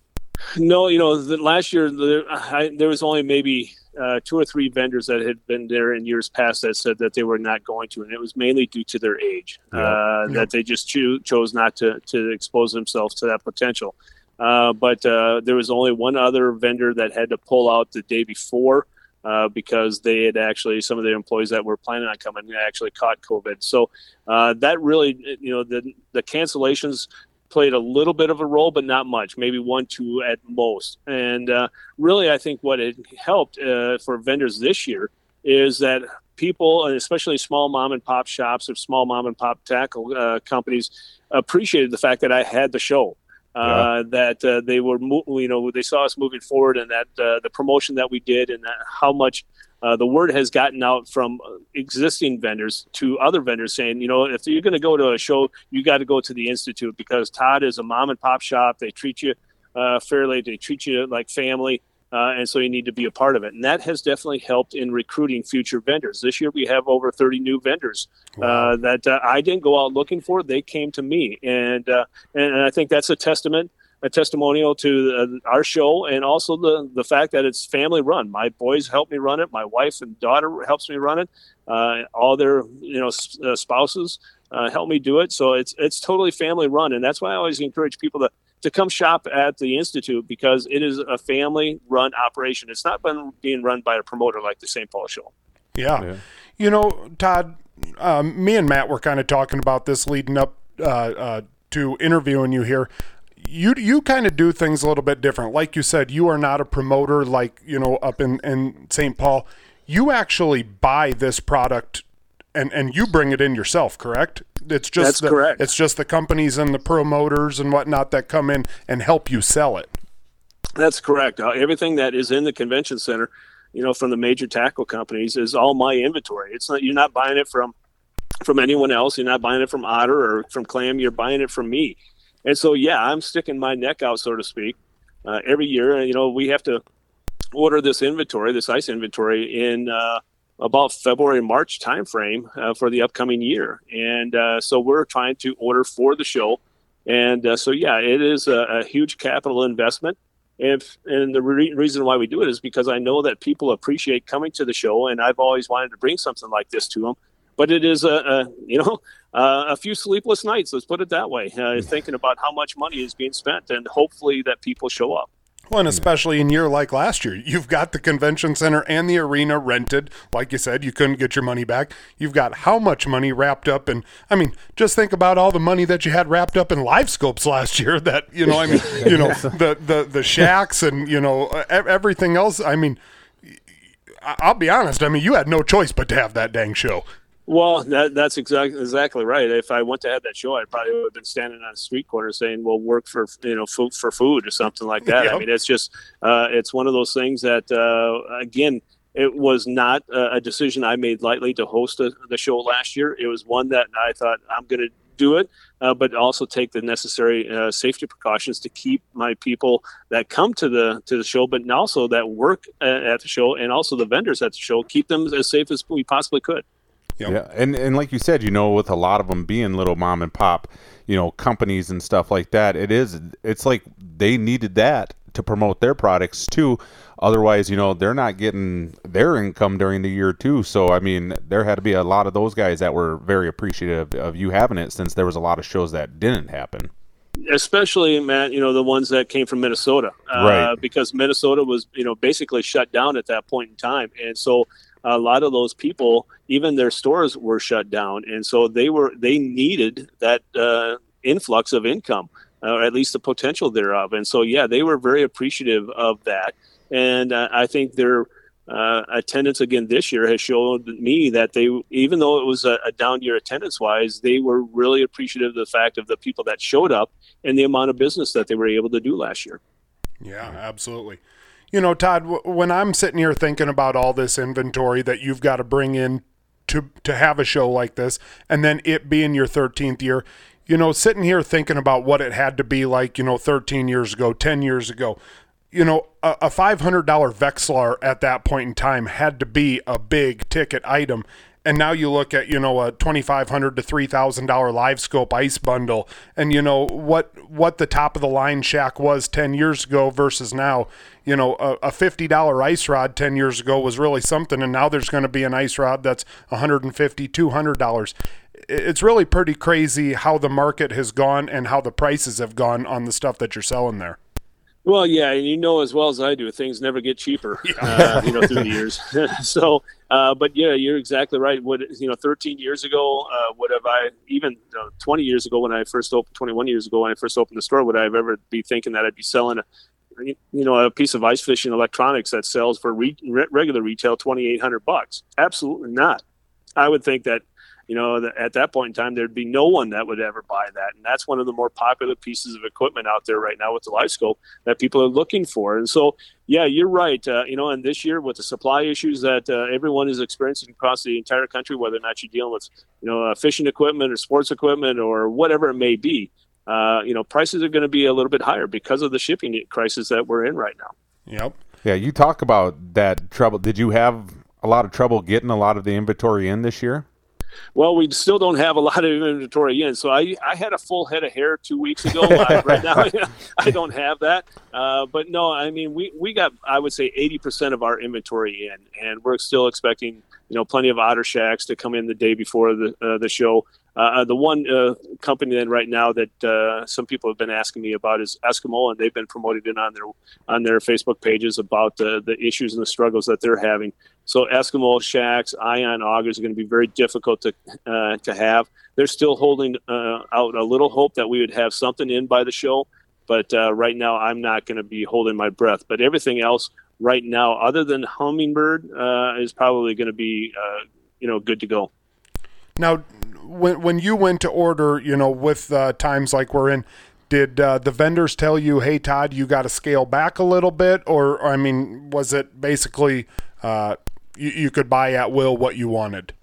No, you know, the, last year there, I, there was only maybe uh, two or three vendors that had been there in years past that said that they were not going to, and it was mainly due to their age, Yeah. uh, that they just cho- chose not to to expose themselves to that potential. Uh, but uh, there was only one other vendor that had to pull out the day before uh, because they had actually some of their employees that were planning on coming actually caught COVID. So uh, that really, you know, the the cancellations played a little bit of a role, but not much, maybe one, two at most. And uh, really, I think what it helped uh, for vendors this year is that people, and especially small mom and pop shops or small mom and pop tackle companies, appreciated the fact that I had the show. Uh, That uh, they were, mo- you know, they saw us moving forward, and that uh, the promotion that we did, and how much uh, the word has gotten out from existing vendors to other vendors saying, you know, if you're going to go to a show, you got to go to the Institute because Todd is a mom and pop shop. They treat you uh, fairly, they treat you like family. Uh, and so you need to be a part of it. And that has definitely helped in recruiting future vendors. This year we have over 30 new vendors uh, that uh, I didn't go out looking for. They came to me. And, uh, and, and I think that's a testament, a testimonial to uh, our show and also the, the fact that it's family run. My boys help me run it. My wife and daughter helps me run it. Uh, all their, you know, uh, spouses uh, help me do it. So it's, it's totally family run. And that's why I always encourage people to, to come shop at the institute because it is a family run operation. It's not been being run by a promoter like the St. Paul show. Yeah. Yeah. You know, Todd, um, me and Matt were kind of talking about this leading up uh, uh, to interviewing you here. You you kind of do things a little bit different. Like you said, you are not a promoter like, you know, up in, in St. Paul. You actually buy this product and, and you bring it in yourself, correct? It's just That's the, correct. It's just the companies and the promoters and whatnot that come in and help you sell it. That's correct. Uh, everything that is in the convention center, you know, from the major tackle companies is all my inventory. It's not you're not buying it from from anyone else. You're not buying it from Otter or from Clam. You're buying it from me. And so, yeah, I'm sticking my neck out, so to speak, uh, every year. And you know, we have to order this inventory, this ice inventory, in uh, about February March timeframe uh, for the upcoming year. And uh, so we're trying to order for the show. And uh, so, yeah, it is a, a huge capital investment. If, and the re- reason why we do it is because I know that people appreciate coming to the show, and I've always wanted to bring something like this to them. But it is a, a you know *laughs* uh, a few sleepless nights. Let's put it that way. Uh, thinking about how much money is being spent, and hopefully that people show up. Well, and especially in year like last year, you've got the convention center and the arena rented. Like you said, you couldn't get your money back. You've got how much money wrapped up in? I mean, just think about all the money that you had wrapped up in live scopes last year. *laughs* That you know, I mean, you know, *laughs* the the the shacks and you know everything else. I mean, I'll be honest. I mean, you had no choice but to have that dang show. Well, that, that's exactly exactly right. If I went to have that show, I probably would have been standing on a street corner saying, "Well, work for you know food for food or something like that." Yep. I mean, it's just uh, it's one of those things that uh, again, it was not a, a decision I made lightly to host a, the show last year. It was one that I thought I'm going to do it, uh, but also take the necessary uh, safety precautions to keep my people that come to the to the show, but also that work at the show, and also the vendors at the show, keep them as safe as we possibly could. Yep. Yeah, and and like you said, you know, with a lot of them being little mom and pop, you know, companies and stuff like that, it is it's like they needed that to promote their products too. Otherwise, you know, they're not getting their income during the year too. So, I mean, there had to be a lot of those guys that were very appreciative of you having it since there was a lot of shows that didn't happen. Especially, Matt, you know, the ones that came from Minnesota. Uh, right. Because Minnesota was, you know, basically shut down at that point in time. And so a lot of those people, even their stores were shut down. And so they were, they needed that uh, influx of income. or at least the potential thereof. And so, yeah, they were very appreciative of that and uh, I think their uh, attendance again this year has shown me that they, even though it was a, a down year attendance wise, they were really appreciative of the fact of the people that showed up and the amount of business that they were able to do last year. Yeah, absolutely. You know, Todd, when I'm sitting here thinking about all this inventory that you've got to bring in to to have a show like this, and then it being your 13th year, you know, sitting here thinking about what it had to be like, you know, 13 years ago, 10 years ago, you know, a, a $500 Vexilar at that point in time had to be a big ticket item. And now you look at, you know, a 2,500 to $3,000 live scope ice bundle and, you know, what, what the top of the line shack was 10 years ago versus now, you know, a, a $50 ice rod 10 years ago was really something. And now there's going to be an ice rod that's $150, $200 it's really pretty crazy how the market has gone and how the prices have gone on the stuff that you're selling there. Well, yeah, and you know as well as I do, things never get cheaper, *laughs* uh, you know, through the years. *laughs* so, uh, but yeah, you're exactly right. What you know, 13 years ago, uh, would have I even 20 years ago when I first opened, 21 years ago when I first opened the store, would I have ever be thinking that I'd be selling a, you know, a piece of ice fishing electronics that sells for re- regular retail 2,800 bucks? Absolutely not. I would think that you know, at that point in time, there'd be no one that would ever buy that. And that's one of the more popular pieces of equipment out there right now with the live scope that people are looking for. And so, yeah, you're right. Uh, you know, and this year with the supply issues that uh, everyone is experiencing across the entire country, whether or not you're dealing with, you know, uh, fishing equipment or sports equipment or whatever it may be, uh, you know, prices are going to be a little bit higher because of the shipping crisis that we're in right now. Yep. Yeah, you talk about that trouble. Did you have a lot of trouble getting a lot of the inventory in this year? Well, we still don't have a lot of inventory in. So I, I had a full head of hair two weeks ago. *laughs* uh, right now, *laughs* I don't have that. Uh, but no, I mean, we, we got, I would say, 80% of our inventory in, and we're still expecting, you know, plenty of otter shacks to come in the day before the, uh, the show. Uh, the one uh, company then right now that uh, some people have been asking me about is Eskimo, and they've been promoting it on their on their Facebook pages about the the issues and the struggles that they're having. So Eskimo shacks, ion augers are going to be very difficult to uh, to have. They're still holding uh, out a little hope that we would have something in by the show, but uh, right now I'm not going to be holding my breath. But everything else right now, other than Humminbird, is probably going to be you know good to go. Now, when when you went to order, you know, with uh, times like we're in, did uh, the vendors tell you, "Hey, Todd, you got to scale back a little bit," or, or I mean, was it basically uh, you, you could buy at will what you wanted?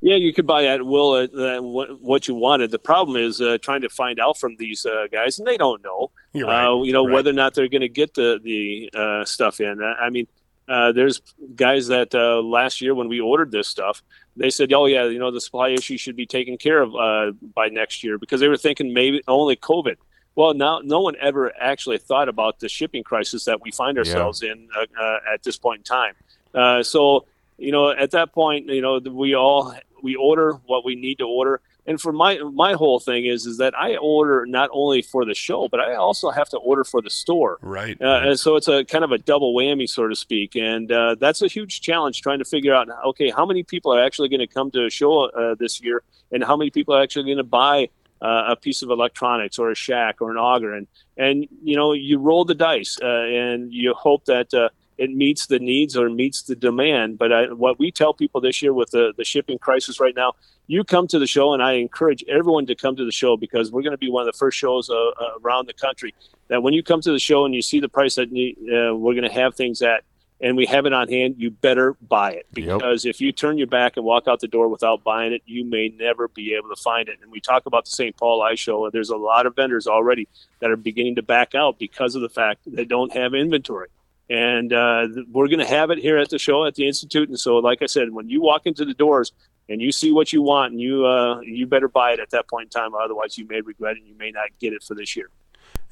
Yeah, you could buy at will uh, what you wanted. The problem is uh, trying to find out from these uh, guys, and they don't know. Right. Uh, you know right. whether or not they're going to get the the uh, stuff in. I mean, uh, there's guys that last year when we ordered this stuff, they said, "Oh yeah, you know the supply issue should be taken care of uh, by next year," because they were thinking maybe only COVID. Well, now no one ever actually thought about the shipping crisis that we find ourselves yeah. in uh, uh, at this point in time. Uh, so, you know, at that point, you know, we all we order what we need to order and for my my whole thing is is that I order not only for the show, but I also have to order for the store. Right. Uh, and so it's a kind of a double whammy, so to speak, and uh, that's a huge challenge trying to figure out. Okay, how many people are actually going to come to a show uh, this year, and how many people are actually going to buy uh, a piece of electronics or a shack or an auger, and and you know you roll the dice uh, and you hope that uh, it meets the needs or meets the demand. But I, what we tell people this year with the, the shipping crisis right now, you come to the show, and I encourage everyone to come to the show because we're going to be one of the first shows uh, uh, around the country that when you come to the show and you see the price that uh, we're going to have things at, and we have it on hand, you better buy it Yep. because if you turn your back and walk out the door without buying it, you may never be able to find it. And we talk about the St. Paul Ice Show, and there's a lot of vendors already that are beginning to back out because of the fact they don't have inventory. And uh, we're going to have it here at the show at the Institute. And so, like I said, when you walk into the doors and you see what you want, and you uh, you better buy it at that point in time, otherwise you may regret it. and You may not get it for this year.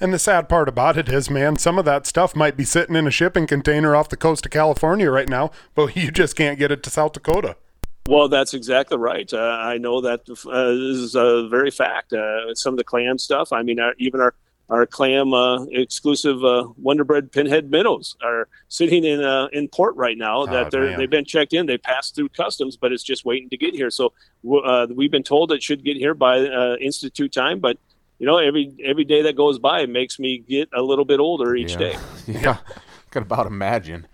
And the sad part about it is, man, some of that stuff might be sitting in a shipping container off the coast of California right now, but *laughs* you just can't get it to South Dakota. Well, that's exactly right. Uh, I know that uh, this is a very fact. Uh, some of the clam stuff. I mean, our, even our our clam uh, exclusive uh, Wonder Bread pinhead minnows are sitting in uh, in port right now. That they're man. they've been checked in. They passed through customs, but it's just waiting to get here. So uh, we've been told it should get here by uh, institute time. But you know, every every day that goes by makes me get a little bit older each yeah. day. *laughs* yeah. I Could about imagine.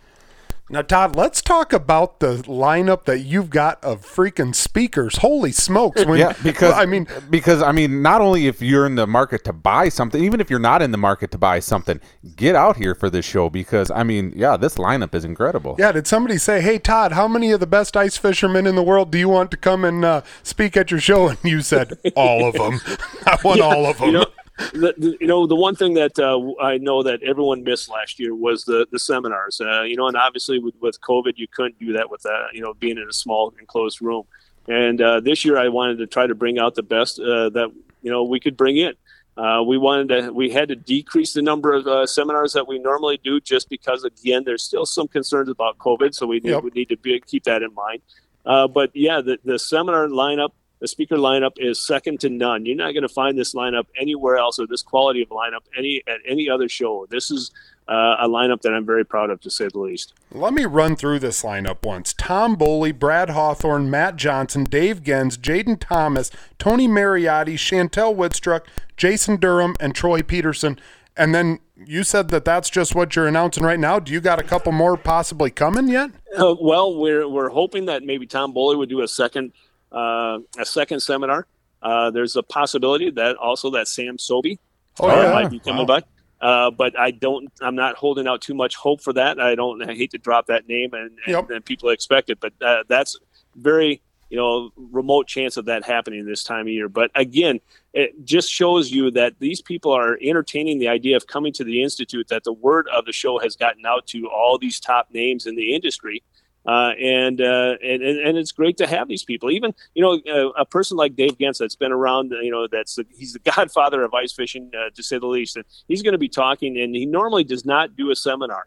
Now, Todd, let's talk about the lineup that you've got of freaking speakers. Holy smokes! When, *laughs* yeah, because I mean, because I mean, not only if you're in the market to buy something, even if you're not in the market to buy something, get out here for this show because I mean, yeah, this lineup is incredible. yeah, did somebody say, "Hey, Todd, how many of the best ice fishermen in the world do you want to come and uh, speak at your show?" And you said, "All of them. *laughs* I want all of them." You know, the, the, you know, the one thing that uh, I know that everyone missed last year was the the seminars. Uh, you know, and obviously with, with COVID, you couldn't do that with uh, you know being in a small enclosed room. And uh, this year, I wanted to try to bring out the best uh, that you know we could bring in. Uh, we wanted to, we had to decrease the number of uh, seminars that we normally do, just because again, there's still some concerns about COVID, so we need, Yep. we need to be, keep that in mind. Uh, but yeah, the, the seminar lineup, the speaker lineup is second to none. You're not going to find this lineup anywhere else or this quality of lineup any at any other show. This is uh, a lineup that I'm very proud of, to say the least. Let me run through this lineup once. Tom Boley, Brad Hawthorne, Matt Johnson, Dave Genz, Jaden Thomas, Tony Mariotti, Chantel Whitstruck, Jason Durham, and Troy Peterson. And then you said that that's just what you're announcing right now. Do you got a couple more possibly coming yet? Uh, well, we're we're hoping that maybe Tom Boley would do a second uh, a second seminar. Uh, there's a possibility that also that Sam Sobey Oh, uh, yeah. might be coming Wow. by. Uh, but I don't. I'm not holding out too much hope for that. I don't. I hate to drop that name, and, and, and people expect it, but uh, that's very you know remote chance of that happening this time of year. But again, it just shows you that these people are entertaining the idea of coming to the institute. That the word of the show has gotten out to all these top names in the industry. Uh, and, uh, and and it's great to have these people. Even you know uh, a person like Dave Genz that's been around. You know that's the, he's the *laughs* godfather of ice fishing uh, to say the least. And he's going to be talking. And he normally does not do a seminar.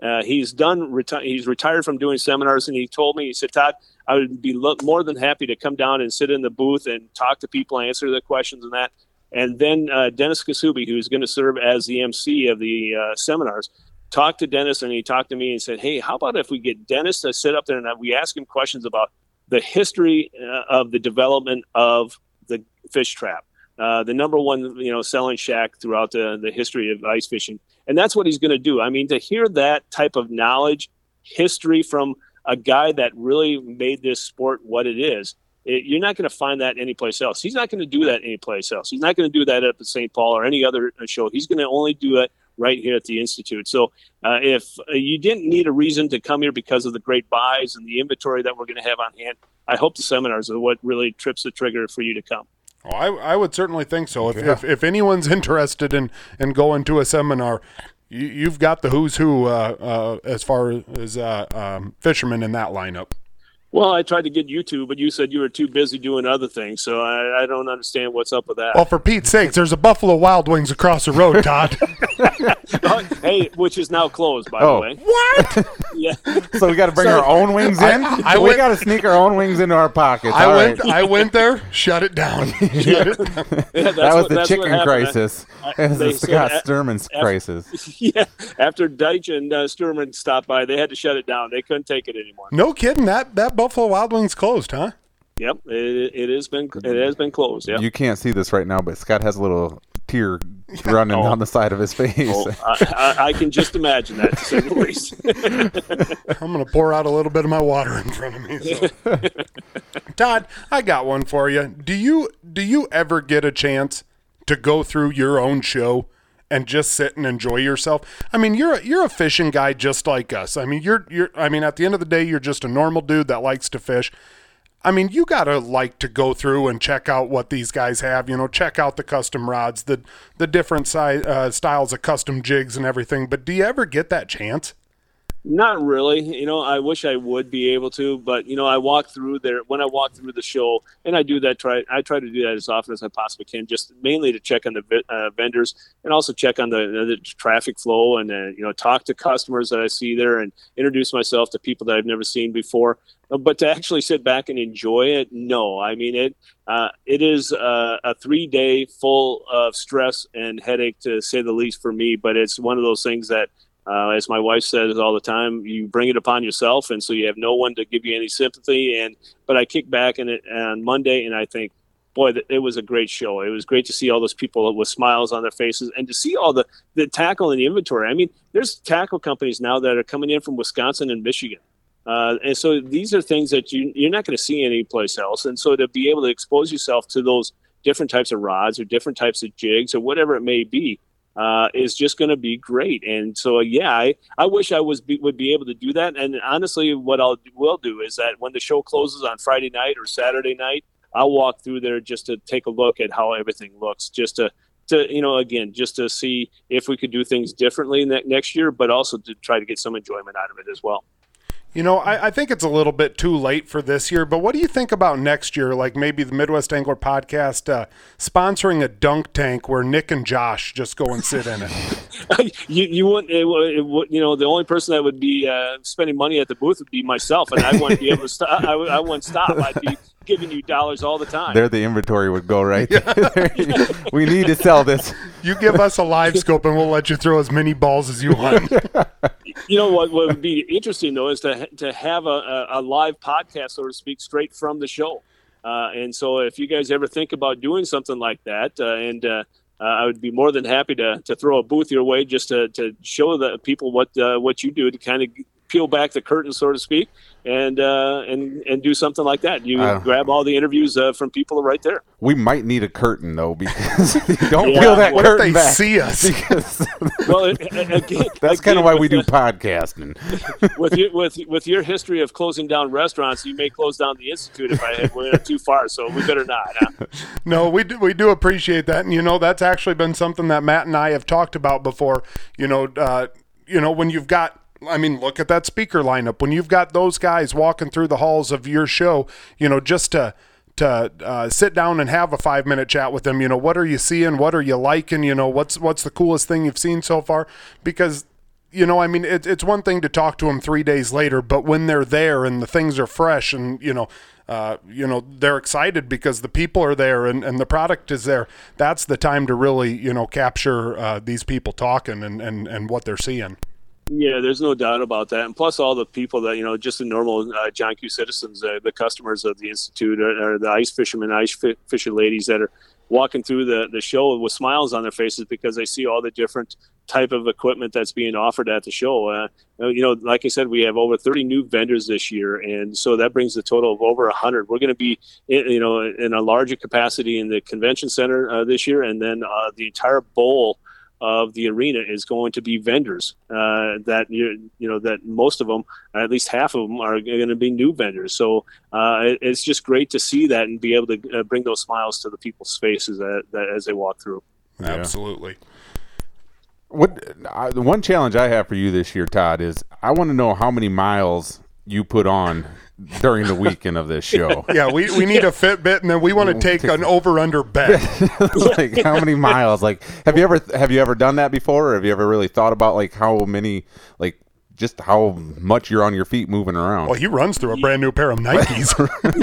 Uh, he's done. Reti- he's retired from doing seminars. And he told me he said, Todd, I would be lo- more than happy to come down and sit in the booth and talk to people, answer their questions and that. And then uh, Dennis Kasubi, who's going to serve as the MC of the seminars, talked to Dennis and he talked to me and said, "Hey, how about if we get Dennis to sit up there and we ask him questions about the history uh, of the development of the fish trap, uh, the number one you know selling shack throughout the the history of ice fishing, and that's what he's going to do. I mean, to hear that type of knowledge, history from a guy that really made this sport what it is." It, you're not going to find that anyplace else. He's not going to do that anyplace else. He's not going to do that at the St. Paul or any other uh, show. He's going to only do it right here at the institute. So uh, if uh, you didn't need a reason to come here because of the great buys and the inventory that we're going to have on hand, I hope the seminars are what really trips the trigger for you to come. Oh, I, I would certainly think so. If, Yeah. if, if anyone's *laughs* interested in, in going to a seminar, you, you've got the who's who uh, uh, as far as uh, um, fishermen in that lineup. Well, I tried to get you to, but you said you were too busy doing other things. So I, I don't understand what's up with that. Well, for Pete's sakes, there's a Buffalo Wild Wings across the road, Todd. *laughs* hey, which is now closed, by Oh. the way. what? *laughs* Yeah. So we got to bring our own wings in. I we got to sneak our own wings into our pockets. I All went. right. I went there. Shut it down. Shut it down. Yeah, that was what- the chicken happened. crisis. I- *laughs* It was they the Scott a- Sturman's af- crisis. yeah. After Deitch and uh, Sturman stopped by, they had to shut it down. They couldn't take it anymore. No kidding. That that Buffalo Wild Wings closed, huh? Yep, it, it has been it mm-hmm. has been closed. Yeah. You can't see this right now, but Scott has a little tear *laughs* running Oh. down the side of his face. Oh, I, I, I can just imagine that to say the least. *laughs* I'm gonna pour out a little bit of my water in front of me. So. *laughs* Todd, I got one for you. Do you do you ever get a chance to go through your own show and just sit and enjoy yourself. I mean, you're a, you're a fishing guy just like us. I mean, you're you're I mean, at the end of the day, you're just a normal dude that likes to fish. I mean, you gotta like to go through and check out what these guys have. You know, check out the custom rods, the the different size uh, styles of custom jigs and everything. But do you ever get that chance? Not really. You know, I wish I would be able to, but you know, I walk through there when I walk through the show, and I do that. Try I try to do that as often as I possibly can, just mainly to check on the uh, vendors and also check on the, the traffic flow, and uh, you know, talk to customers that I see there, and introduce myself to people that I've never seen before. But to actually sit back and enjoy it, no. I mean, it uh, it is a three day full of stress and headache to say the least for me. But it's one of those things that uh, as my wife says all the time, you bring it upon yourself, and so you have no one to give you any sympathy. And but I kick back it on Monday, and I think, boy, it was a great show. It was great to see all those people with smiles on their faces, and to see all the the tackle and the inventory. I mean, there's tackle companies now that are coming in from Wisconsin and Michigan. Uh, and so these are things that you, you're not going to see anyplace else. And so to be able to expose yourself to those different types of rods or different types of jigs or whatever it may be, uh, is just going to be great. And so, yeah, I, I wish I was be, would be able to do that. And honestly, what I'll will do is that when the show closes on Friday night or Saturday night, I'll walk through there just to take a look at how everything looks, just to to you know again just to see if we could do things differently next year, but also to try to get some enjoyment out of it as well. You know, I, I, think it's a little bit too late for this year, but what do you think about next year? Like maybe the Midwest Angler Podcast uh, sponsoring a dunk tank where Nick and Josh just go and sit in it. *laughs* you you wouldn't, it, it, you know, the only person that would be uh, spending money at the booth would be myself, and I wouldn't be able to stop. I, I wouldn't stop. I'd be giving you dollars all the time. There, the inventory would go right. *laughs* we need to sell this. You give us a live scope, and we'll let you throw as many balls as you want. *laughs* you know what, what would be interesting though is to to have a, a live podcast, so to speak, straight from the show. Uh, and so, if you guys ever think about doing something like that, uh, and uh, uh I would be more than happy to, to throw a booth your way just to, to show the people what uh, what you do to kind of peel back the curtain, so to speak, and uh, and and do something like that. You grab all the interviews uh, from people right there. We might need a curtain though because *laughs* don't yeah, peel that what curtain if they back. See us. *laughs* Because well, it, again, *laughs* that's kind of why we do podcasting. with your with with your history of closing down restaurants, you may close down the institute if I went too far. So we better not. Huh? no, we do, we do appreciate that, and you know that's actually been something that Matt and I have talked about before. You know, uh, you know when you've got I mean, look at that speaker lineup. When you've got those guys walking through the halls of your show, you know, just to to uh, sit down and have a five minute chat with them. You know, what are you seeing? What are you liking? You know, what's what's the coolest thing you've seen so far? Because you know, I mean, it, it's one thing to talk to them three days later, but when they're there and the things are fresh and you know, uh, you know, they're excited because the people are there and, and the product is there. That's the time to really, you know, capture uh, these people talking and, and, and what they're seeing. Yeah, there's no doubt about that. And plus, all the people that, you know, just the normal uh, John Q citizens, uh, the customers of the Institute, or, or the ice fishermen, ice fi- fishing ladies that are walking through the, the show with smiles on their faces because they see all the different type of equipment that's being offered at the show. Uh, you know, like I said, we have over 30 new vendors this year, and so that brings the total of over 100. We're going to be, in, you know, in a larger capacity in the convention center uh, this year, and then uh, the entire bowl of the arena is going to be vendors uh, that you you know that most of them at least half of them are going to be new vendors. So uh, it, it's just great to see that and be able to uh, bring those smiles to the people's faces that, that as they walk through. Absolutely. What uh, the one challenge i have for you this year todd is i want to know how many miles you put on during the weekend of this show. *laughs* Yeah, we, we need a Fitbit, and then we want to take an *laughs* over under bet. *laughs* like how many miles? Like, have you ever have you ever done that before, or have you ever really thought about like how many like just how much you're on your feet moving around. Well, he runs through a brand new pair of Nikes.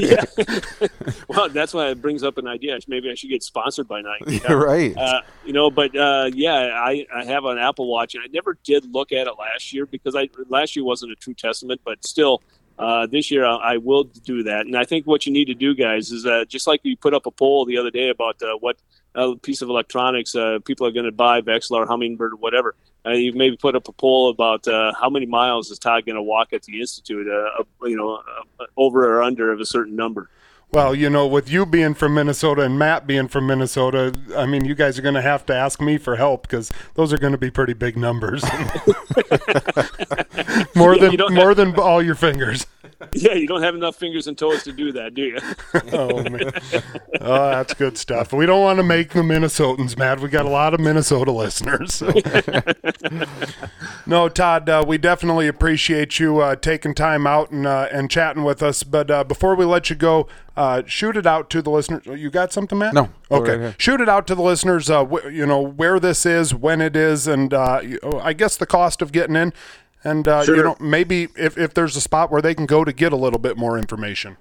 yeah. well, that's why it brings up an idea. Maybe I should get sponsored by Nike. You know? right. Uh, you know, but uh, yeah, I, I have an Apple Watch, and I never did look at it last year because I last year wasn't a true testament, but still – uh, this year, I, I, will do that. And I think what you need to do, guys, is uh, just like you put up a poll the other day about uh, what uh, piece of electronics uh, people are going to buy, Vexilar, Humminbird, whatever. Uh, you maybe put up a poll about how many miles is Todd going to walk at the institute, you know, over or under of a certain number. Well, you know, with you being from Minnesota and Matt being from Minnesota, I mean, you guys are going to have to ask me for help because those are going to be pretty big numbers. *laughs* *laughs* more You than more than all your fingers. *laughs* Yeah, you don't have enough fingers and toes to do that, do you? *laughs* Oh man, oh, that's good stuff. We don't want to make the Minnesotans mad. We got a lot of Minnesota listeners. so. *laughs* no, Todd, uh, we definitely appreciate you uh, taking time out and uh, and chatting with us. But uh, before we let you go, uh, shoot it out to the listeners. You got something, Matt? No, Okay, right shoot it out to the listeners. Uh, wh- you know where this is, when it is, and uh, you- I guess the cost of getting in. And uh, you know maybe if, if there's a spot where they can go to get a little bit more information.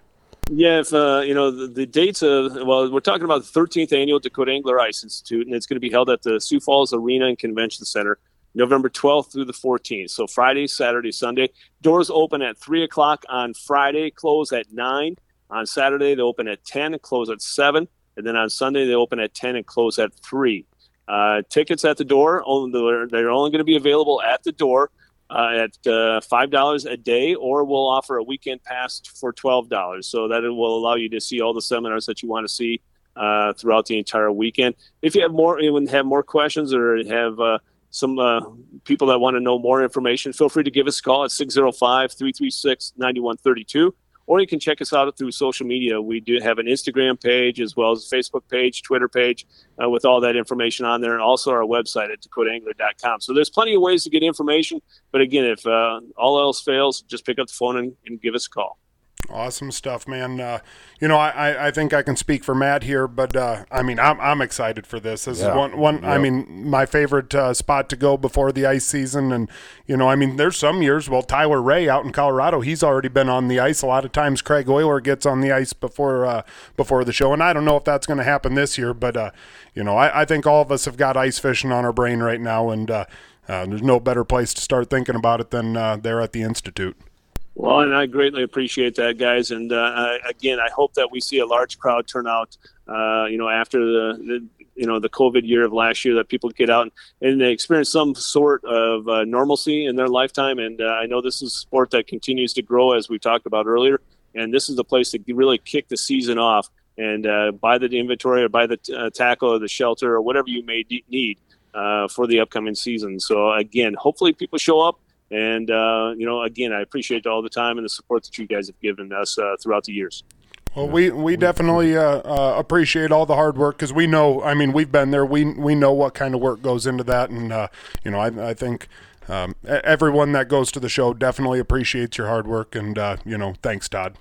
Yeah, if uh, you know the, the dates of well, we're talking about the 13th annual Dakota Angler Ice Institute, and it's going to be held at the Sioux Falls Arena and Convention Center, November 12th through the 14th. So Friday, Saturday, Sunday. Doors open at three o'clock on Friday, close at nine. On Saturday, they open at 10 and close at seven, and then on Sunday they open at 10 and close at three. Uh, tickets at the door, only they're, they're only going to be available at the door uh, at uh, five dollars a day, or we'll offer a weekend pass for twelve dollars. So that it will allow you to see all the seminars that you want to see uh, throughout the entire weekend. If you have more, you have more questions or have uh, some uh, people that want to know more information, feel free to give us a call at 605-336-9132. Or you can check us out through social media. We do have an Instagram page as well as a Facebook page, Twitter page, uh, with all that information on there, and also our website at dakotaangler.com. So there's plenty of ways to get information. But again, if uh, all else fails, just pick up the phone and, and give us a call. Awesome stuff, man. Uh, you know, I, I, think I can speak for Matt here, but uh, I mean, I'm, I'm excited for this. This Yeah. is one, one. I mean, my favorite uh, spot to go before the ice season, and you know, I mean, there's some years. Well, Tyler Ray out in Colorado, he's already been on the ice. A lot of times, Craig Euler gets on the ice before uh, before the show, and I don't know if that's going to happen this year, but uh, you know, I, I think all of us have got ice fishing on our brain right now, and uh, uh, there's no better place to start thinking about it than uh, there at the institute. Well, and I greatly appreciate that, guys. And uh, again, I hope that we see a large crowd turn out. Uh, you know, after the, the you know the COVID year of last year, that people get out and, and they experience some sort of uh, normalcy in their lifetime. And uh, I know this is a sport that continues to grow, as we talked about earlier. And this is the place to really kick the season off and uh, buy the inventory or buy the uh, tackle or the shelter or whatever you may need for the upcoming season. So again, hopefully people show up. And uh, you know, again, I appreciate all the time and the support that you guys have given us uh, throughout the years. Well, we we definitely uh, uh, appreciate all the hard work because we know. I mean, we've been there. We we know what kind of work goes into that, and uh, you know, I I think um, everyone that goes to the show definitely appreciates your hard work, and uh, you know, thanks, Todd.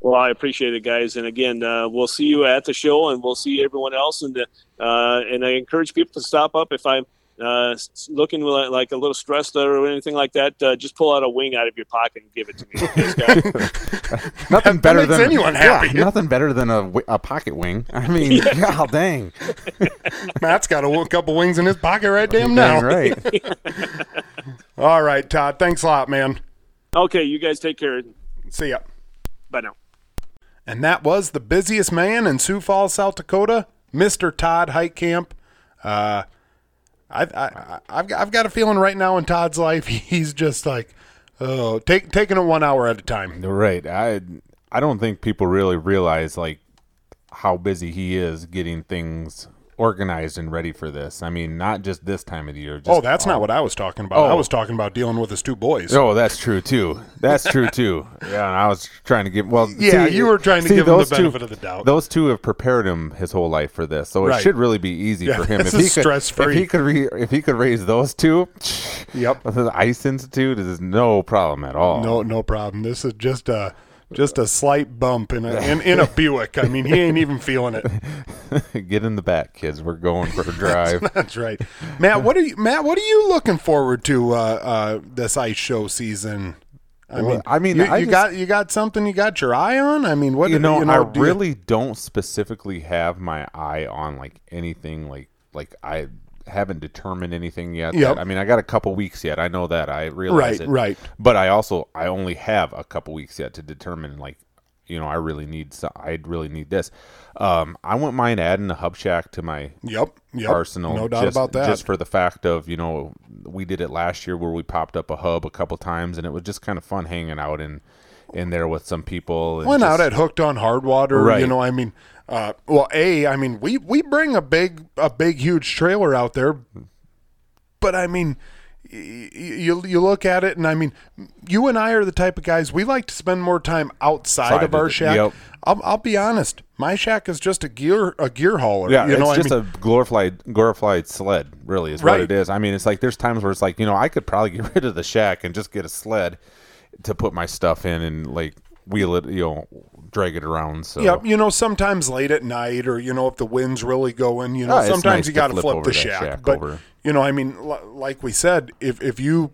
Well, I appreciate it, guys. And again, uh, we'll see you at the show, and we'll see everyone else. And uh, and I encourage people to stop up if I'm uh, looking li- like a little stressed or anything like that. Uh, just pull out a wing out of your pocket and give it to me. *laughs* *laughs* Nothing That better makes than anyone yeah, happy. *laughs* nothing better than a, a pocket wing. I mean, god dang, Matt's got a couple wings in his pocket right damn dang now. right. All right, Todd. Thanks a lot, man. okay, you guys take care. See ya. Bye now. And that was the busiest man in Sioux Falls, South Dakota, Mr. Todd Heitkamp. Uh, I, I, I've, got- I've got a feeling right now in Todd's life, *laughs* he's just like, oh, take, taking it one hour at a time. Right. I I don't think people really realize like how busy he is getting things organized and ready for this. I mean, not just this time of the year. Just Oh, that's not what I was talking about. I Oh. was talking about dealing with his two boys. Oh, that's true too. That's true *laughs* too. Yeah, and I was trying to give. Well, Yeah, see, you were trying to see, give him the those two- benefit of the doubt. Those two have prepared him his whole life for this, so Right. it should really be easy Yeah, for him. *laughs* if he could. If he could, re, if he could raise those two, Yep. *laughs* the Ice Institute is no problem at all. No, no problem. This is just a just a slight bump in a in, in a *laughs* Buick. I mean, he ain't even feeling it. *laughs* Get in the back, kids. We're going for a *laughs* drive. That's right, Matt. What are you, Matt? What are you looking forward to uh, uh, this ice show season? I Well, mean, I mean, you, I you just- got you got something you got your eye on. I mean, what you know, I do you- really don't specifically have my eye on like anything like like I haven't determined anything yet. Yep. that- I mean, I got a couple weeks yet. I know that. I realize Right, it. right. But I also I only have a couple weeks yet to determine like you know I really need so, I really need this. Um, I wouldn't mind adding a hub shack to my Yep, yep. arsenal. No doubt just, about that. Just for the fact of you know we did it last year where we popped up a hub a couple times and it was just kind of fun hanging out in in there with some people. and went out just- at hooked on hard water. You know, I mean, uh, well, a, I mean, we we bring a big a big huge trailer out there, but I mean. You you look at it, and I mean, you and I are the type of guys we like to spend more time outside Side of of our it, shack. yep. I'll, I'll be honest, my shack is just a gear a gear hauler. Yeah, you know, it's I just mean, a glorified glorified sled, really, is what it is. I mean, it's like there's times where it's like, you know, I could probably *laughs* get rid of the shack and just get a sled to put my stuff in and like wheel it, you know, drag it around. So Yeah, you know, sometimes late at night, or you know, if the wind's really going, you know, Ah, sometimes nice you got to flip flip the shack. shack But over. you know, I mean, li- like we said, if if you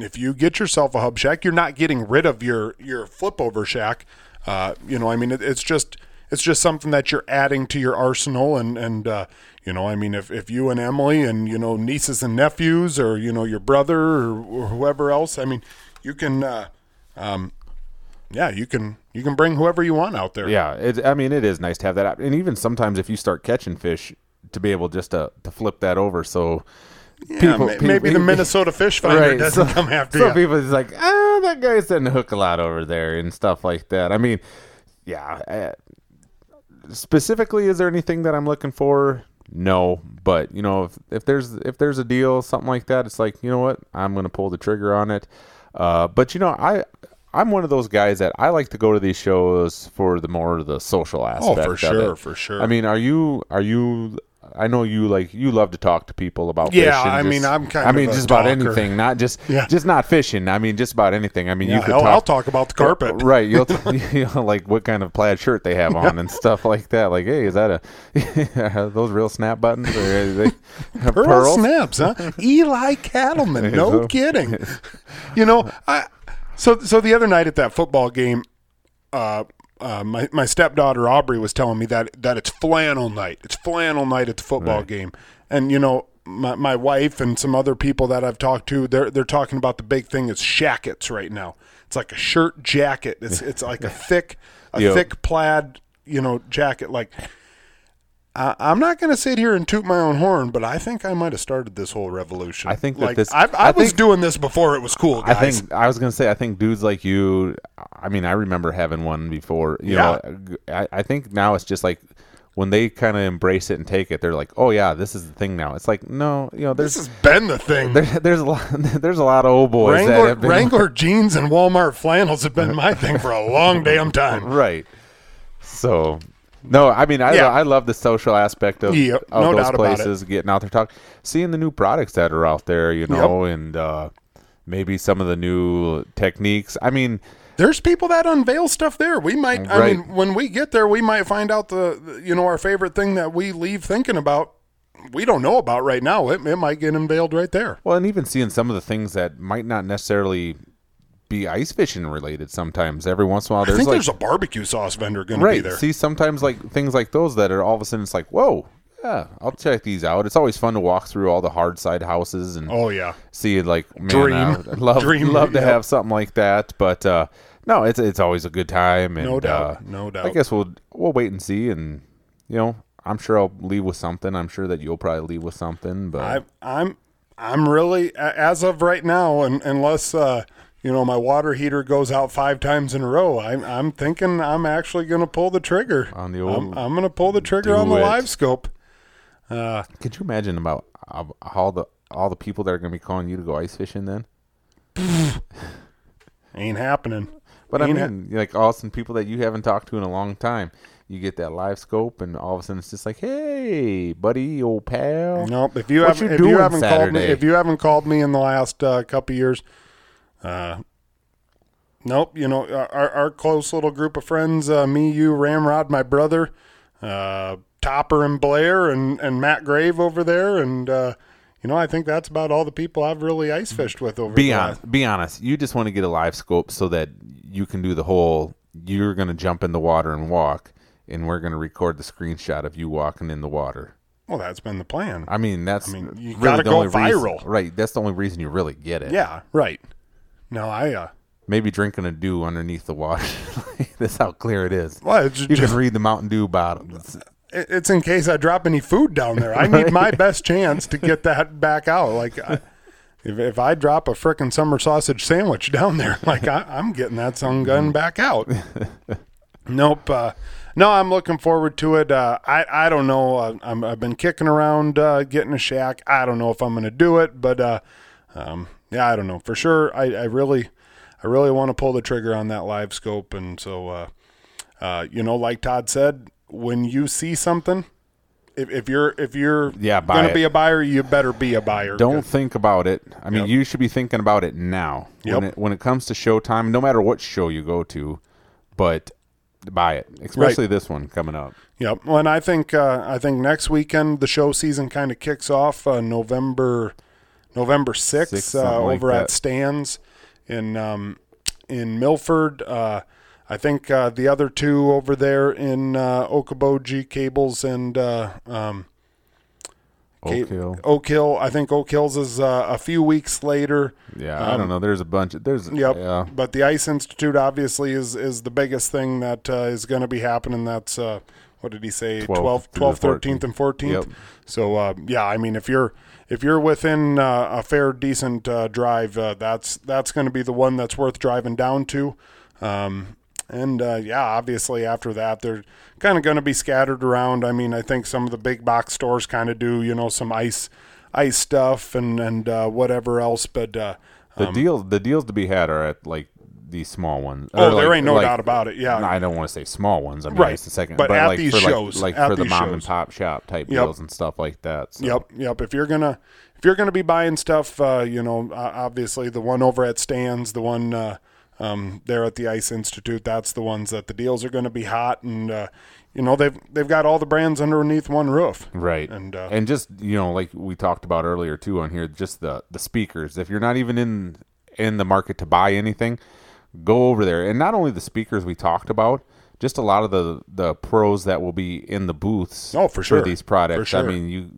if you get yourself a hub shack, you're not getting rid of your your flip over shack. Uh, you know, I mean, it, it's just it's just something that you're adding to your arsenal, and and uh, you know, I mean, if if you and Emily and you know nieces and nephews, or you know your brother or, or whoever else, I mean, you can. Uh, um, yeah, you can you can bring whoever you want out there. yeah, it, I mean, it is nice to have that. out. And even sometimes if you start catching fish, to be able just to, to flip that over. So Yeah, ma- maybe the *laughs* Minnesota fish finder doesn't so- come after some you. people is like, ah, that guy's setting the hook a lot over there and stuff like that. I mean, yeah. Uh, specifically, is there anything that I'm looking for? No, but you know, if, if there's if there's a deal, something like that, it's like you know what, I'm gonna pull the trigger on it. Uh, but you know, I I'm one of those guys that I like to go to these shows for the more the social oh, aspect. Oh, for sure, for sure. I mean, are you are you? I know you like you love to talk to people about Yeah. I mean, I'm kind I mean, just about talker. anything, not just *laughs* Yeah. just not fishing. I mean, just about anything. I mean, Yeah, you could hell, talk. I'll talk about the carpet. *laughs* Right, you'll *laughs* you know, like what kind of plaid shirt they have on and stuff like that. Like, hey, is that a those real snap buttons or they Pearl pearls? snaps, huh? Ely Cattleman, no kidding. You know, I so so the other night at that football game, uh, uh, my my stepdaughter Aubrey was telling me that that it's flannel night. It's flannel night at the football Right. game, and you know. My, my wife and some other people that I've talked to, they're they're talking about the big thing is shackets right now. It's like a shirt jacket. It's it's like a *laughs* thick a thick plaid, you know, jacket. Like I, I'm not going to sit here and toot my own horn, but I think I might have started this whole revolution. I think that like this- I, I, I was think- doing this before it was cool, I think I was gonna say I think dudes like you. I mean, I remember having one before. You Yeah. know, I, I think now it's just like when they kind of embrace it and take it, they're like, oh yeah, this is the thing now. It's like no, you know, this has been the thing. *laughs* there, there's a lot *laughs* there's a lot of old boys that Wrangler, have been Wrangler *laughs* jeans and Walmart flannels have been my thing for a long damn time. right. So. No, I mean I, Yeah. I love the social aspect of, Yep, of no those doubt about it. places, getting out there, talking, seeing the new products that are out there, you know, and uh, maybe some of the new techniques. I mean, There's people that unveil stuff there. We might, I Right. mean, when we get there, we might find out the, the- you know, our favorite thing that we leave thinking about. We don't know about right now. It, it might get unveiled right there. Well, and even seeing some of the things that might not necessarily be ice fishing related sometimes. Every once in a while, I there's think like there's a barbecue sauce vendor going to be right. there. See, sometimes like things like those that are all of a sudden it's like, whoa, yeah, I'll check these out. It's always fun to walk through all the hard side houses and oh yeah, see like man, Dream. I'd love *laughs* Dream, love to have something like that. But uh, no, it's it's always a good time. And, No doubt, uh, no doubt. I guess we'll we'll wait and see, and you know, I'm sure I'll leave with something. I'm sure that you'll probably leave with something. But I, I'm I'm really as of right now, and unless uh, you know my water heater goes out five times in a row, I'm I'm thinking I'm actually going to pull the trigger On the I'm, old- I'm going to pull the trigger on the it. live scope. Uh, Could you imagine about all the all the people that are going to be calling you to go ice fishing then? *laughs* ain't happening. But I Ain't mean, like all some people that you haven't talked to in a long time. You get that live scope, and all of a sudden it's just like, "Hey, buddy, old pal." Nope. If you What haven't, you if you haven't called me, if you haven't called me in the last uh, couple years, uh, nope. You know our our close little group of friends, uh, me, you, Ramrod, my brother, uh, Topper and Blair, and and Matt Grave over there, and uh, you know I think that's about all the people I've really ice fished with over. Be the honest. Be honest. You just want to get a live scope so that you can do the whole. You're going to jump in the water and walk, and we're going to record the screenshot of you walking in the water. Well, that's been the plan. I mean, that's mean, you really gotta go only reason- viral. right? That's the only reason you really get it. yeah, right. No, I. Uh, Maybe drinking a dew underneath the water. *laughs* that's how clear it is. well, it's You just, can read the Mountain Dew bottle. It's- it's in case I drop any food down there. I need my *laughs* best chance to get that back out. Like, I, if, if I drop a frickin' summer sausage sandwich down there, *laughs* like I, I'm getting that sun gun back out. nope. Uh, no, I'm looking forward to it. Uh, I I don't know. Uh, I'm, I've been kicking around uh, getting a shack. I don't know if I'm going to do it, but uh, um, yeah, I don't know for sure. I, I really I really want to pull the trigger on that live scope, and so uh, uh, you know, like Todd said, when you see something. If, if you're if you're Yeah, gonna it. be a buyer, you better be a buyer. Don't think about it. I mean, Yep. you should be thinking about it now. Yep. When it when it comes to showtime, no matter what show you go to, but buy it, especially this one coming up. Yep. Well, and I think uh, I think next weekend the show season kind of kicks off uh, November November sixth Sixth, uh, something like over at that. Stands in um, in Milford. Uh, I think uh, the other two over there in uh, Okoboji Cables and uh, um, Oak Hill. Oak Hill. I think Oak Hills is uh, a few weeks later. Yeah, I don't know. There's a bunch. Of, there's Um, Yep. Yeah. But the Ice Institute obviously is is the biggest thing that uh, is going to be happening. That's uh, what did he say? 12th 12th, 12th, 13th, and 14th. Yep. So uh, yeah, I mean, if you're if you're within uh, a fair, decent uh, drive, uh, that's that's going to be the one that's worth driving down to. Um, and uh, yeah, obviously after that, they're kind of going to be scattered around. I mean, I think some of the big box stores kind of do, you know, some ice ice stuff and and uh, whatever else. But uh, The deals, the deals to be had are at like these small ones. Oh, Or, there ain't no like- doubt about it. Yeah. I don't want to say small ones. I mean, Right. it's the second, But at like these for shows, like, like for the mom and pop shop type Yep. deals and stuff like that. So. Yep, yep. If you're gonna if you're gonna be buying stuff, uh, you know, obviously the one over at Stands, the one uh, um, there at the Ice Institute, that's the ones that the deals are going to be hot, and uh, you know they've they've got all the brands underneath one roof. Right. And, uh, and just, you know, like we talked about earlier too on here, just the the speakers. If you're not even in in the market to buy anything, go over there. And not only the speakers we talked about, just a lot of the the pros that will be in the booths Oh, for sure. for these products. For I mean, you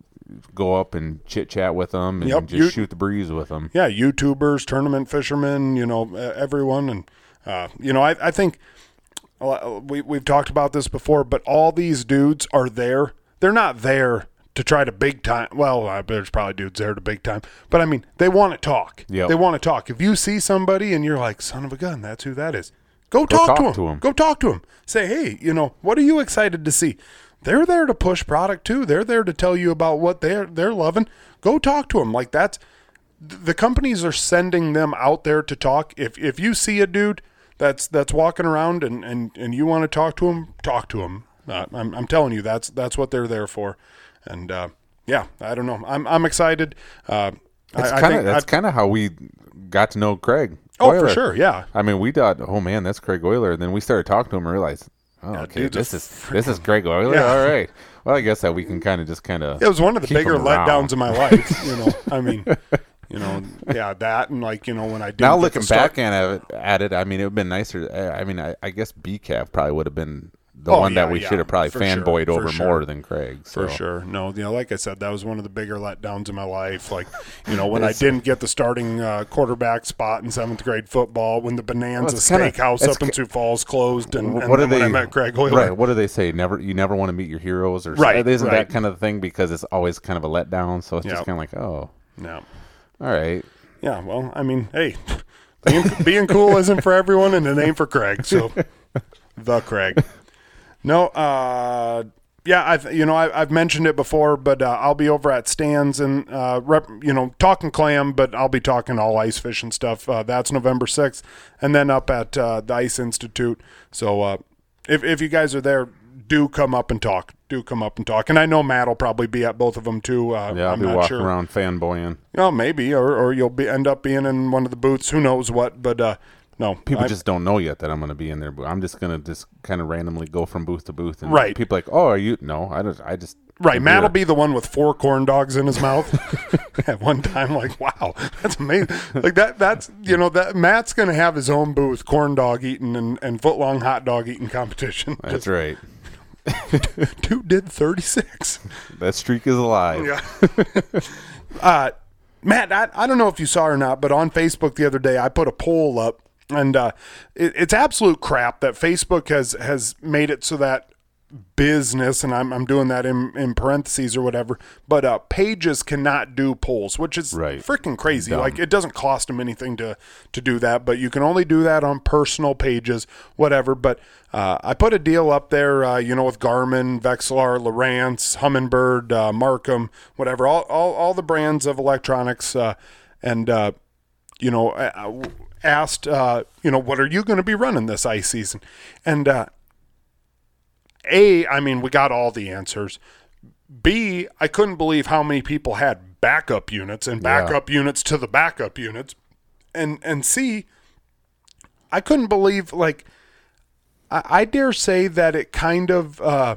go up and chit chat with them and Yep, just you- shoot the breeze with them. Yeah, YouTubers, tournament fishermen, you know, everyone, and uh, you know, I, I think uh, we we've talked about this before, but all these dudes are there. They're not there to try to big time. Well, uh, there's probably dudes there to big time, but I mean, they want to talk. Yep. They want to talk. If you see somebody and you're like, "Son of a gun, that's who that is," go, talk, talk to, him. to. Go talk to him. Say, "Hey, you know, what are you excited to see?" They're there to push product too. They're there to tell you about what they're they're loving. Go talk to them. Like that's the companies are sending them out there to talk. If if you see a dude that's that's walking around and and, and you want to talk to him, talk to him. Uh, I'm I'm telling you, that's that's what they're there for. And uh, yeah, I don't know. I'm I'm excited. Uh, That's kind of that's kind of how we got to know Craig. oh for sure, yeah. I mean, we thought, oh man, that's Craig Euler. And then we started talking to him and realized, oh, okay, dude, this is this is Craig Euler. Yeah. All right. Well, I guess that we can kind of just kind of. It was one of the bigger letdowns of my life. You know, *laughs* I mean, you know, yeah, that and like you know when I didn't Now looking start- back at it, at it, I mean, it would have been nicer. I mean, I, I guess BCAV probably would have been the Oh, one yeah, that we yeah, should have probably sure, fanboyed for over sure. more than Craig. So. For sure. No, you know, like I said, that was one of the bigger letdowns in my life. Like, you know, when I didn't get the starting uh, quarterback spot in seventh grade football, when the Bonanza it's kinda- Steakhouse up in Sioux Falls closed, and, and what then do they? when I met Craig Euler. Right. What do they say? Never. You never want to meet your heroes, or Right, Isn't right. that kind of thing? Because it's always kind of a letdown. So it's Yeah. just kind of like, oh, Yeah. all right. Yeah. Well, I mean, hey, being, being cool isn't for everyone, and it ain't for Craig. So, *laughs* the Craig. No, uh, yeah, I've you know I, I've mentioned it before, but uh, I'll be over at Stands and uh, rep, you know talking clam, but I'll be talking all ice fishing stuff. Uh, that's November sixth, and then up at uh, the Ice Institute. So uh, if if you guys are there, do come up and talk. Do come up and talk. And I know Matt will probably be at both of them too. Uh, Yeah, I'll I'm be not walking sure. around fanboying. Well, maybe, or, or you'll be end up being in one of the booths. Who knows what? But uh, no, People I- just don't know yet that I'm going to be in there. But I'm just going to just kind of randomly go from booth to booth, and Right. people like, oh, are you? No, I just, I just. right. I'm Matt will be the one with four corn dogs in his mouth *laughs* at one time. Like, wow, that's amazing. Like that. That's you know that Matt's gonna have his own booth, corn dog eating and, and foot long hot dog eating competition. That's right. *laughs* Dude did thirty six. That streak is alive. Yeah. *laughs* uh, Matt, I, I don't know if you saw or not, but on Facebook the other day, I put a poll up, and uh, it, it's absolute crap that Facebook has has made it so that business, and I'm, I'm doing that in, in parentheses or whatever, but uh, pages cannot do polls, which is Right. freaking crazy. Dumb. Like it doesn't cost them anything to to do that, but you can only do that on personal pages, whatever. But uh, I put a deal up there, uh, you know, with Garmin, Vexilar, Lowrance, Humminbird, uh, Marcum, whatever, all, all all the brands of electronics, uh, and uh, you know, asked, uh, you know, what are you going to be running this ice season? And uh, a, I mean, we got all the answers. B, I couldn't believe how many people had backup units and Yeah. backup units to the backup units. And and C, I couldn't believe like I, I dare say that it kind of uh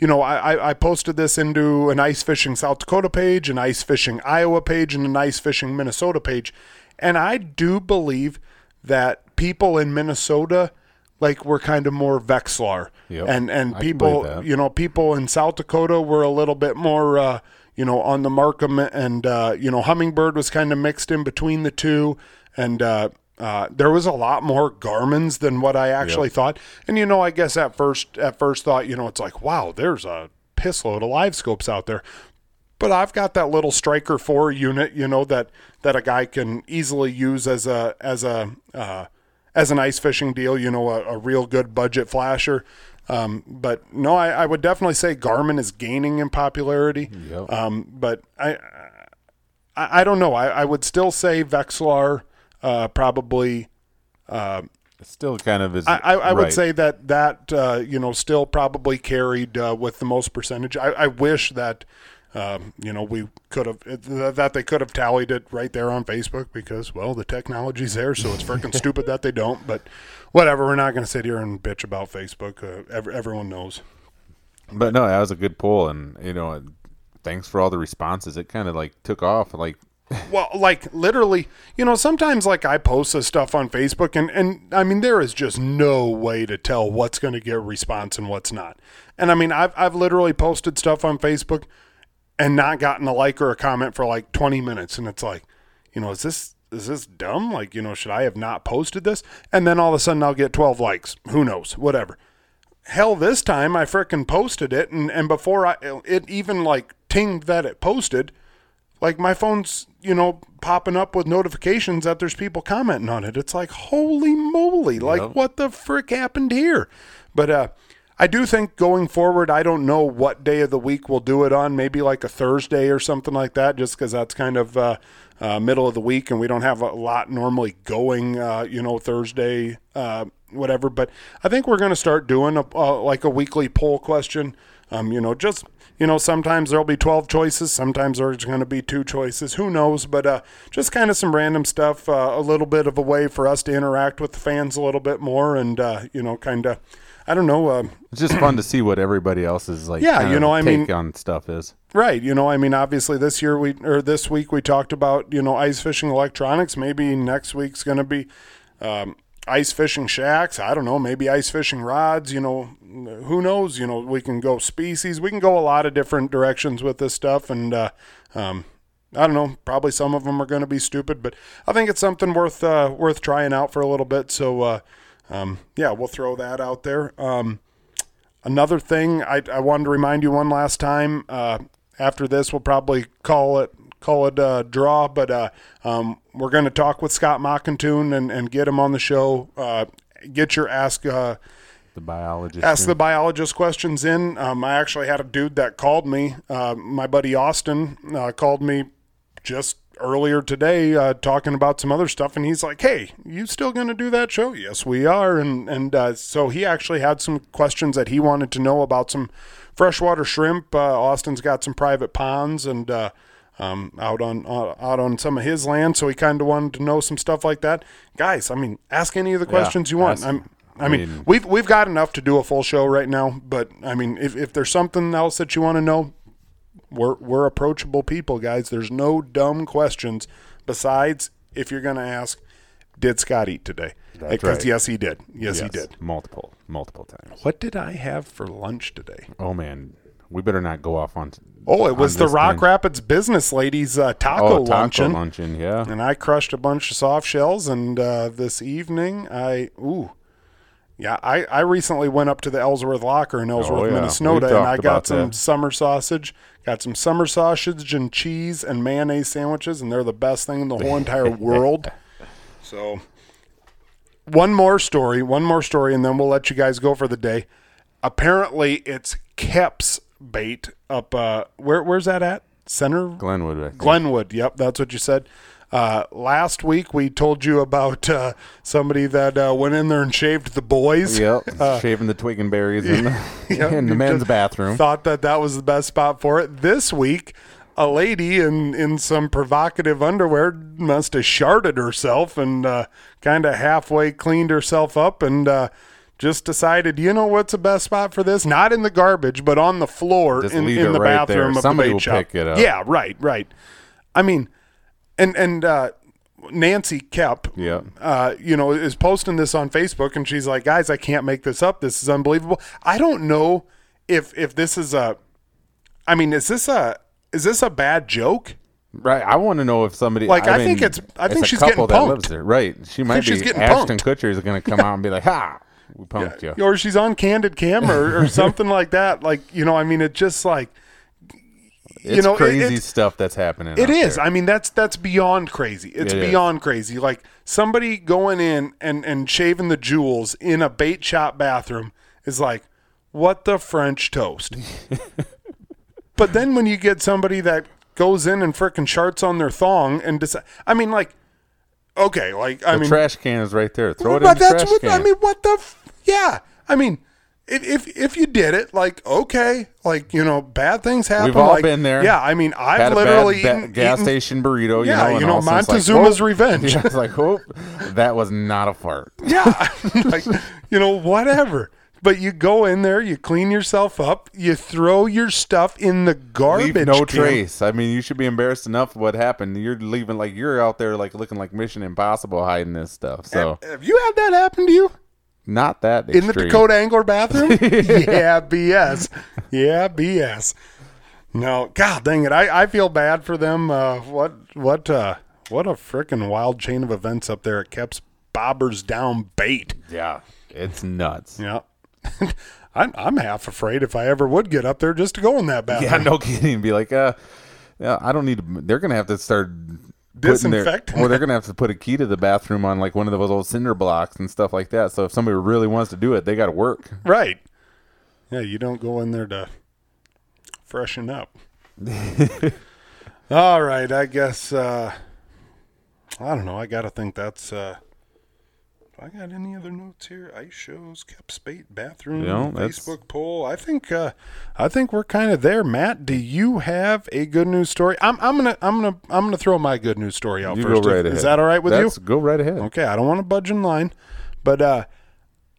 you know, I, I- I posted this into an ice fishing South Dakota page, an ice fishing Iowa page, and an ice fishing Minnesota page. And I do believe that people in Minnesota like were kind of more Vexilar. Yep. And and people you know, people in South Dakota were a little bit more uh, you know, on the Marcum and uh, you know, Humminbird was kind of mixed in between the two. And uh uh, there was a lot more Garmin's than what I actually thought. And you know, I guess at first at first thought, you know, it's like, wow, there's a piss load of live scopes out there. But I've got that little Striker Four unit, you know, that that a guy can easily use as a as a uh, as an ice fishing deal. You know, a, a real good budget flasher. Um, but no, I, I would definitely say Garmin is gaining in popularity. Yep. Um, but I, I I don't know. I, I would still say Vexilar uh, probably. It still kind of is. I, I, I would say that that uh, you know still probably carried uh, with the most percentage. I, I wish that um, you know we could have that they could have tallied it right there on Facebook because well the technology's there, so it's freaking *laughs* stupid that they don't. But whatever, we're not going to sit here and bitch about Facebook. Uh, ev- everyone knows. But no, that was a good poll, and you know, thanks for all the responses. It kind of like took off. Like, *laughs* Well, like literally, you know, sometimes like I post this stuff on Facebook and and I mean there is just no way to tell what's going to get a response and what's not. And I mean, I've I've literally posted stuff on Facebook and not gotten a like or a comment for like 20 minutes and it's like, you know, is this is this dumb? Like, you know, should I have not posted this? And then all of a sudden I'll get 12 likes. Who knows? Whatever hell this time i frickin' posted it and, and before i it even like tinged that it posted like my phone's you know popping up with notifications that there's people commenting on it it's like holy moly like Yep. what the frick happened here but uh i do think going forward i don't know what day of the week we'll do it on. Maybe like a thursday or something like that just because that's kind of uh, uh, middle of the week and we don't have a lot normally going uh, you know thursday uh, whatever. But i think we're going to start doing a, uh, like a weekly poll question. Um, you know just you know sometimes there'll be 12 choices sometimes there's going to be two choices. Who knows? But uh, just kind of some random stuff uh, a little bit of a way for us to interact with the fans a little bit more and uh, you know kind of i don't know uh, it's just fun to see what everybody else's like. Yeah, you know, I take mean- on stuff is. Right. You know, I mean, obviously this year we or this week we talked about you know ice fishing electronics. Maybe next week's going to be um, ice fishing shacks. I don't know. Maybe ice fishing rods. You know, who knows? You know, we can go species. We can go a lot of different directions with this stuff, and uh, um, I don't know. Probably some of them are going to be stupid, but I think it's something worth uh, worth trying out for a little bit. So uh, um, yeah, we'll throw that out there. Um, Another thing I, I wanted to remind you one last time. Uh, after this, we'll probably call it call it a draw, but uh, um, we're going to talk with Scott Mockentune and, and get him on the show. Uh, get your ask uh, The biologist. ask the biologist questions in. Um, I actually had a dude that called me. Uh, my buddy Austin uh, called me just earlier today uh, talking about some other stuff, and he's like, "Hey, you still going to do that show?" Yes, we are. And and uh, so he actually had some questions that he wanted to know about some freshwater shrimp. Uh, Austin's got some private ponds and. Uh, um, out on uh, out on some of his land, so he kind of wanted to know some stuff like that. Guys, I mean, ask any of the questions you want. ask- I'm, I I mean, mean- we've we've got enough to do a full show right now, but I mean, if, if there's something else that you want to know, we're we're approachable people, guys. There's no dumb questions. Besides, if you're gonna ask, did Scott eat today? Because right. yes, he did. Yes, he did. multiple, multiple times. What did I have for lunch today? Oh man, we better not go off on. Oh, it was the Rock thing. Rapids Business Ladies uh, taco Oh, taco luncheon. luncheon. Yeah. and I crushed a bunch of soft shells. And uh, this evening, I ooh, Yeah, I, I recently went up to the Ellsworth Locker in Ellsworth, Oh, yeah. Minnesota, and I got some that. summer sausage, got some summer sausage and cheese and mayonnaise sandwiches, and they're the best thing in the whole entire *laughs* world. So, one more story, one more story, and then we'll let you guys go for the day. Apparently, it's Kep's bait up. Uh, where where's that at? Center Glenwood. Glenwood. Yep, that's what you said. Uh, last week we told you about uh, somebody that uh, went in there and shaved the boys. Yep. *laughs* Shaving the twig and berries *laughs* in the, *laughs* Yep, in the men's bathroom. Thought that that was the best spot for it. This week, a lady in in some provocative underwear must have sharded herself and uh, kind of halfway cleaned herself up and. Uh, just decided, you know what's the best spot for this? Not in the garbage, but on the floor Just in, in the right there. bathroom of Somebody the bait shop. pick it up. Yeah, right, right. I mean, and and uh, Nancy Kep, Yep. uh, you know, is posting this on Facebook, and she's like, "Guys, I can't make this up. This is unbelievable." I don't know if if this is a, I mean, is this a is this a bad joke? Right. I want to know if somebody Like, I mean, think it's- I think a she's couple getting that lives punked. there. Right. She might she's be. getting Ashton punked. Kutcher is going to come out and be like, "Ha, we punked *laughs* you." Or she's on candid camera or, or *laughs* something like that. Like, you know, I mean, it just like It's know, it- crazy it's- stuff that's happening. It is. there. I mean, that's that's beyond crazy. It's It is. beyond crazy. Like somebody going in and and shaving the jewels in a bait shop bathroom is like, what the French toast. *laughs* but then when you get somebody that goes in and frickin' charts on their thong and decide, I mean, like, okay, like I the mean, trash can is right there. Throw it but in the trash what can. I mean. What the? F- yeah, I mean. If, if if you did it, like okay, like you know, bad things happen. We've all like, been there. Yeah, I mean, I've Had a literally bad, ba- gas eaten- station burrito. You Yeah, know, you know, all of a sudden it's Montezuma's *laughs* revenge. Yeah, it's like, oh, that was not a fart. *laughs* Yeah, *laughs* like you know, whatever. But you go in there, you clean yourself up, you throw your stuff in the garbage. Leave no can. trace. I mean, you should be embarrassed enough what happened. You're leaving like you're out there like looking like Mission Impossible hiding this stuff. So Have you had that happen to you not that in the. Dakota Angler bathroom? *laughs* yeah, BS. Yeah, BS. No, God dang it! I, I feel bad for them. Uh, what what uh, what a freaking wild chain of events up there at Kep's Bobbers Down Bait. Yeah, it's nuts. Yeah. *laughs* I'm, I'm half afraid if I ever would get up there just to go in that *laughs* bathroom. Yeah, no kidding. Be like, uh, yeah, I don't need. to They're gonna have to start putting their, or they're gonna have to put a key to the bathroom on like one of those old cinder blocks and stuff like that. So if somebody really wants to do it, they got to work. Right. Yeah, you don't go in there to freshen up. *laughs* All right, I guess uh I don't know. I got to think that's uh I got any other notes here? Ice shows, Kep's bait, bathroom, No, Facebook poll. I think uh I think we're kind of there. Matt, do you have a good news story? I'm I'm going to I'm to I'm to throw my good news story out You first. go right Is- ahead. Is that all right with That's, you? Go right ahead. Okay, I don't want to budge in line, but uh,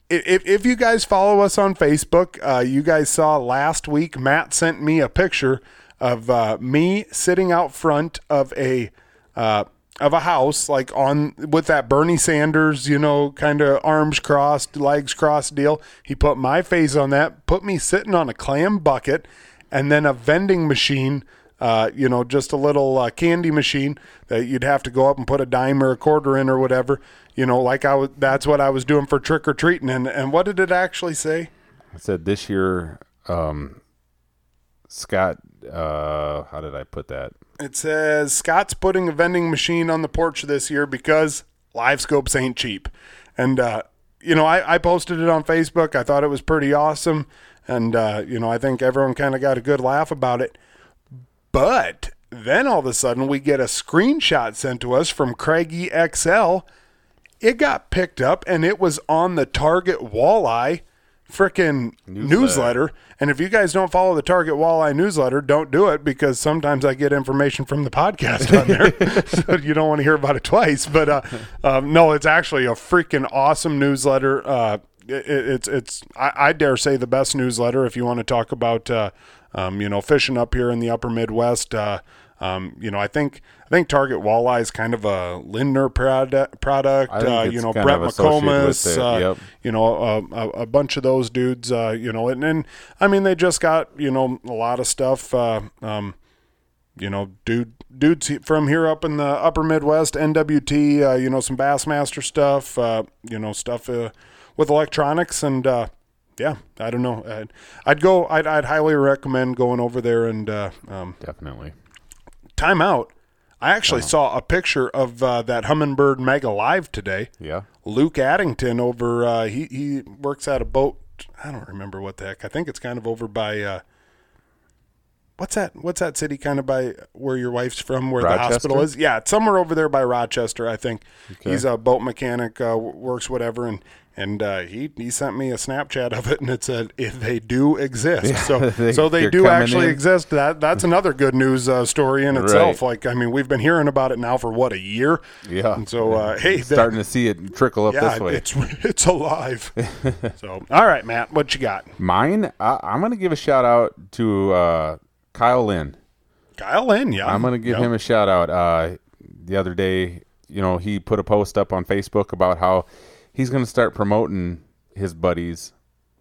if if you guys follow us on Facebook, uh, you guys saw last week Matt sent me a picture of uh, me sitting out front of a uh, of a house, like on with that Bernie Sanders, you know, kind of arms crossed, legs crossed deal. He put my face on that, put me sitting on a clam bucket, and then a vending machine uh, you know, just a little uh, candy machine that you'd have to go up and put a dime or a quarter in or whatever. You know, like I was, that's what I was doing for trick or treating. And and what did it actually say? I said this year, um, Scott. Uh, how did I put that? It says Scott's putting a vending machine on the porch this year because live scopes ain't cheap. And uh, you know, I, I posted it on Facebook. I thought it was pretty awesome, and uh, you know, I think everyone kind of got a good laugh about it. But then all of a sudden, we get a screenshot sent to us from Craigie XL. It got picked up, and it was on the Target Walleye frickin' newsletter. Newsletter. And if you guys don't follow the Target Walleye newsletter, don't do it because sometimes I get information from the podcast on there, *laughs* *laughs* so you don't want to hear about it twice. But uh, um, no, it's actually a freaking awesome newsletter. Uh, it, it's it's I, I dare say the best newsletter if you want to talk about uh, um, you know fishing up here in the Upper Midwest. Uh, um, you know, I think I think Target Walleye is kind of a Lindner product. product uh, you know, Brett McComas. Uh, yep. you know, a, a, bunch of those dudes, uh, you know, and, and I mean, they just got, you know, a lot of stuff, uh, um, you know, dude, dudes from here up in the upper Midwest, NWT, uh, you know, some Bassmaster stuff, uh, you know, stuff, uh, with electronics and uh, yeah, I don't know. I'd, I'd go. I'd, I'd highly recommend going over there and uh, um, Definitely. time out. I actually saw a picture of uh, that Humminbird Mega Live today. Yeah. Luke Addington over. Uh, he he works at a boat. I don't remember what the heck. I think it's kind of over by. What's that? What's that city? Kind of by where your wife's from, where the hospital is. Yeah, it's somewhere over there by Rochester. I think he's a boat mechanic. Uh, works whatever, and and uh, he he sent me a Snapchat of it, and it said if they do exist. so *laughs* they- so they do actually in. exist. That that's another good news uh, story in itself. Right. Like I mean, we've been hearing about it now for what a year. Yeah. And so uh, hey, that- Starting to see it trickle up yeah, this way. it's *laughs* it's alive. *laughs* so, all right, Matt, what you got? Mine, I, I'm going to give a shout out to uh, Kyle Lynn. Kyle Lynn, yeah. I'm going to give Yep. him a shout out. Uh, the other day, you know, he put a post up on Facebook about how he's going to start promoting his buddies'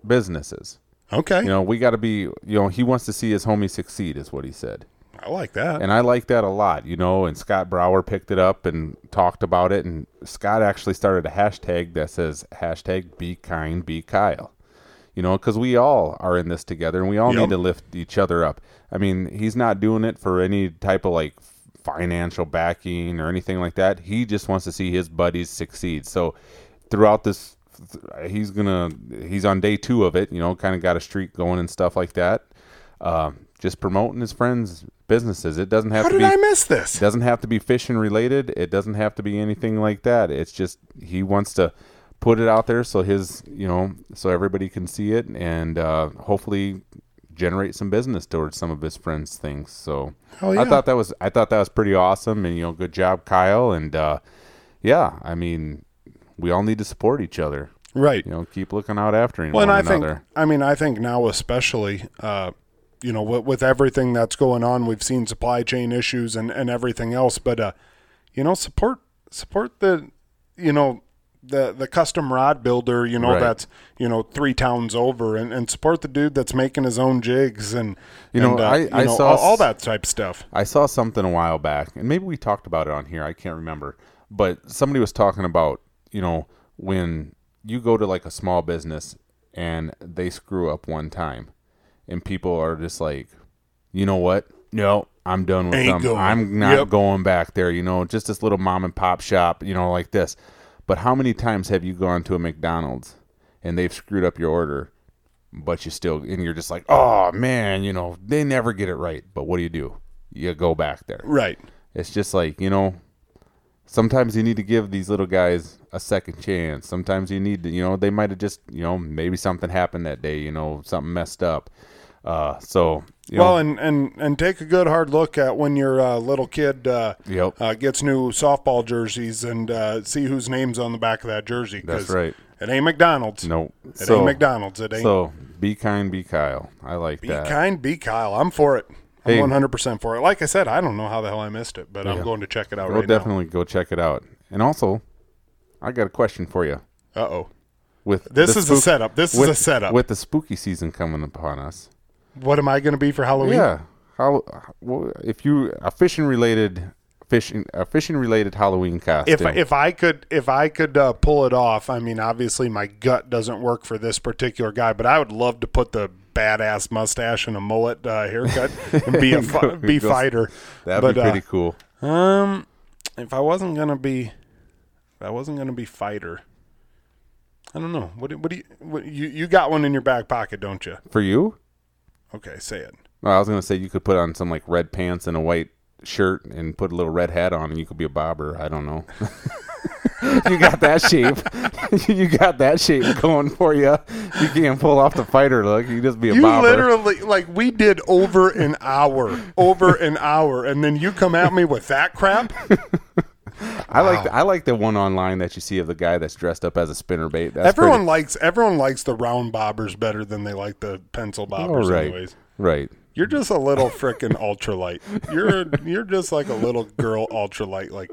businesses. Okay, You know, we got to be, you know, he wants to see his homie succeed, is what he said. I like that. And I like that a lot, you know. And Scott Brower picked it up and talked about it. And Scott actually started a hashtag that says hashtag be kind, be Kyle. You know, because we all are in this together and we all Yep. need to lift each other up. I mean, he's not doing it for any type of like financial backing or anything like that. He just wants to see his buddies succeed. So throughout this, he's gonna he's on day two of it. You know, kind of got a streak going and stuff like that. Um, just promoting his friends' businesses. It doesn't have How to did be. I miss this? It doesn't have to be fishing related. It doesn't have to be anything like that. It's just he wants to put it out there so his you know so everybody can see it and uh, hopefully generate some business towards some of his friends' things. So yeah. I thought that was I thought that was pretty awesome and you know good job Kyle and uh, yeah I mean we all need to support each other. Right. You know keep looking out after Well, one and I another. think, I mean, I think now especially, uh, you know, with, with everything that's going on, we've seen supply chain issues and, and everything else. But, uh, you know, support support the, you know, the the custom rod builder, you know, Right. that's you know three towns over, and, and support the dude that's making his own jigs and You know, and, uh, I- you I know, saw all, all that type of stuff. I saw something a while back, and maybe we talked about it on here. I can't remember, but somebody was talking about you know when you go to like a small business and they screw up one time, and people are just like, you know what? No, I'm done with Ain't them. going. I'm not Yep. going back there. You know, just this little mom and pop shop. You know, like this. But how many times have you gone to a McDonald's and they've screwed up your order? but you still and you're just like oh man you know they never get it right but what do you do you go back there Right. it's just like you know sometimes you need to give these little guys a second chance sometimes you need to you know they might have just you know maybe something happened that day you know something messed up uh so you Well, know, and, and and take a good hard look at when your uh, little kid uh, Yep. uh, gets new softball jerseys and uh, see whose name's on the back of that jersey. That's right. It ain't McDonald's. no It so, ain't McDonald's. It ain't. so be kind be kyle i like be that kind, be Kyle. I'm for it. I'm Hey. 100% for it. Like I said, I don't know how the hell I missed it, but I'm going to check it out we'll right definitely go check it out and also i got a question for you. Uh oh. with This is a setup. This is a setup. with the spooky season coming upon us What am I going to be for Halloween? Yeah. How well, if you a fishing related fishing a fishing related Halloween costume? If if I could if I could uh, pull it off, I mean, obviously my gut doesn't work for this particular guy, but I would love to put the badass mustache and a mullet uh, haircut and be a *laughs* fi- be fighter. that'd but, be pretty uh, cool. Um, if I wasn't gonna be, if I wasn't gonna be fighter. I don't know. What, do- what do you what, you you got one in your back pocket, don't you? For you? Okay, say it. Well, I was gonna say you could put on some like red pants and a white shirt and put a little red hat on, and you could be a bobber. I don't know. *laughs* you got that shape. *laughs* you got that shape going for you. You can't pull off the fighter look. You just be a You bobber. literally like we did over an hour, over an hour, and then you come at me with that crap. *laughs* I like the, I like the one online that you see of the guy that's dressed up as a spinner bait. That's everyone pretty- likes everyone likes the round bobbers better than they like the pencil Oh, bobbers. right, Anyways, right. you're just a little frickin' ultralight. You're you're just like a little girl ultralight. Like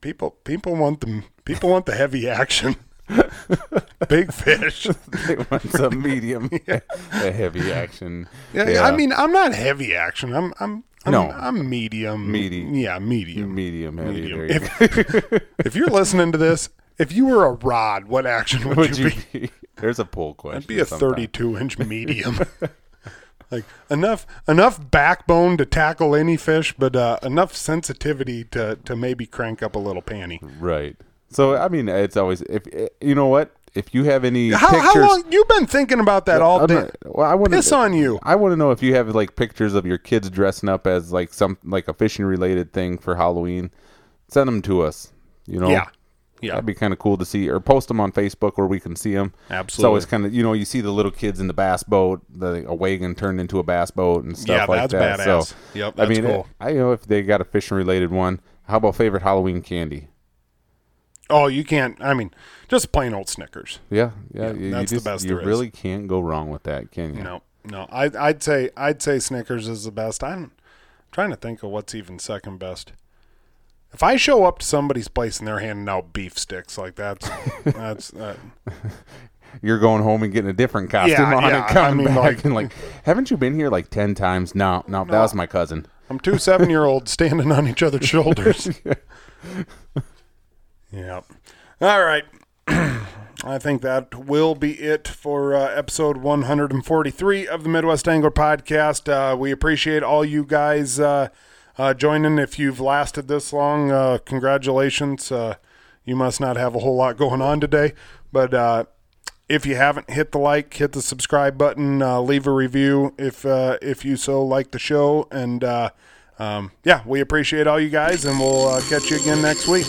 people people want the people want the heavy action. *laughs* Big fish. They want some medium, *laughs* a *laughs* heavy action. Yeah, I mean, I'm not heavy action. I'm I'm, I'm No. I'm medium. Meaty. Yeah, medium. medium heavy. medium. You. If, *laughs* if you're listening to this if you were a rod, what action would, Would you, you be? be? *laughs* There's a poll question. I'd be a sometime. 32 inch *laughs* medium. like enough enough backbone to tackle any fish, but uh, enough sensitivity to to maybe crank up a little panty. Right. So I mean, it's always if you know what if you have any How, pictures. how long you've been thinking about that all I'm day? not- well, I want Piss on you. I want to know if you have like pictures of your kids dressing up as like some like a fishing related thing for Halloween. Send them to us. You know. Yeah. Yeah. That'd be kind of cool to see, or post them on Facebook where we can see them. It's Absolutely. always kind of you know you see the little kids in the bass boat, the a wagon turned into a bass boat and stuff Yeah, like that's that. badass. So Yep, I mean, cool. I you know if they got a fishing related one. How about favorite Halloween candy? Oh, you can't. I mean, just plain old Snickers. Yeah, yeah, you that's the just, best You there is. really can't go wrong with that, can you? No, no. I, I'd say I'd say Snickers is the best. I'm trying to think of what's even second best. If I show up to somebody's place and they're handing out beef sticks, like that's *laughs* that's uh, You're going home and getting a different costume Yeah, on yeah, and coming I mean, back like- and like, haven't you been here like ten times? No, no, that was my cousin. I'm two seven year olds standing on each other's *laughs* shoulders. Yeah. All right. *clears throat* I think that will be it for uh, episode 143 of the Midwest Angler Podcast. Uh, we appreciate all you guys uh, uh, joining. If you've lasted this long, uh, congratulations. Uh, you must not have a whole lot going on today. But if you haven't, hit the like, hit the subscribe button, leave a review if if you so like the show. And um, yeah, we appreciate all you guys, and we'll catch you again next week.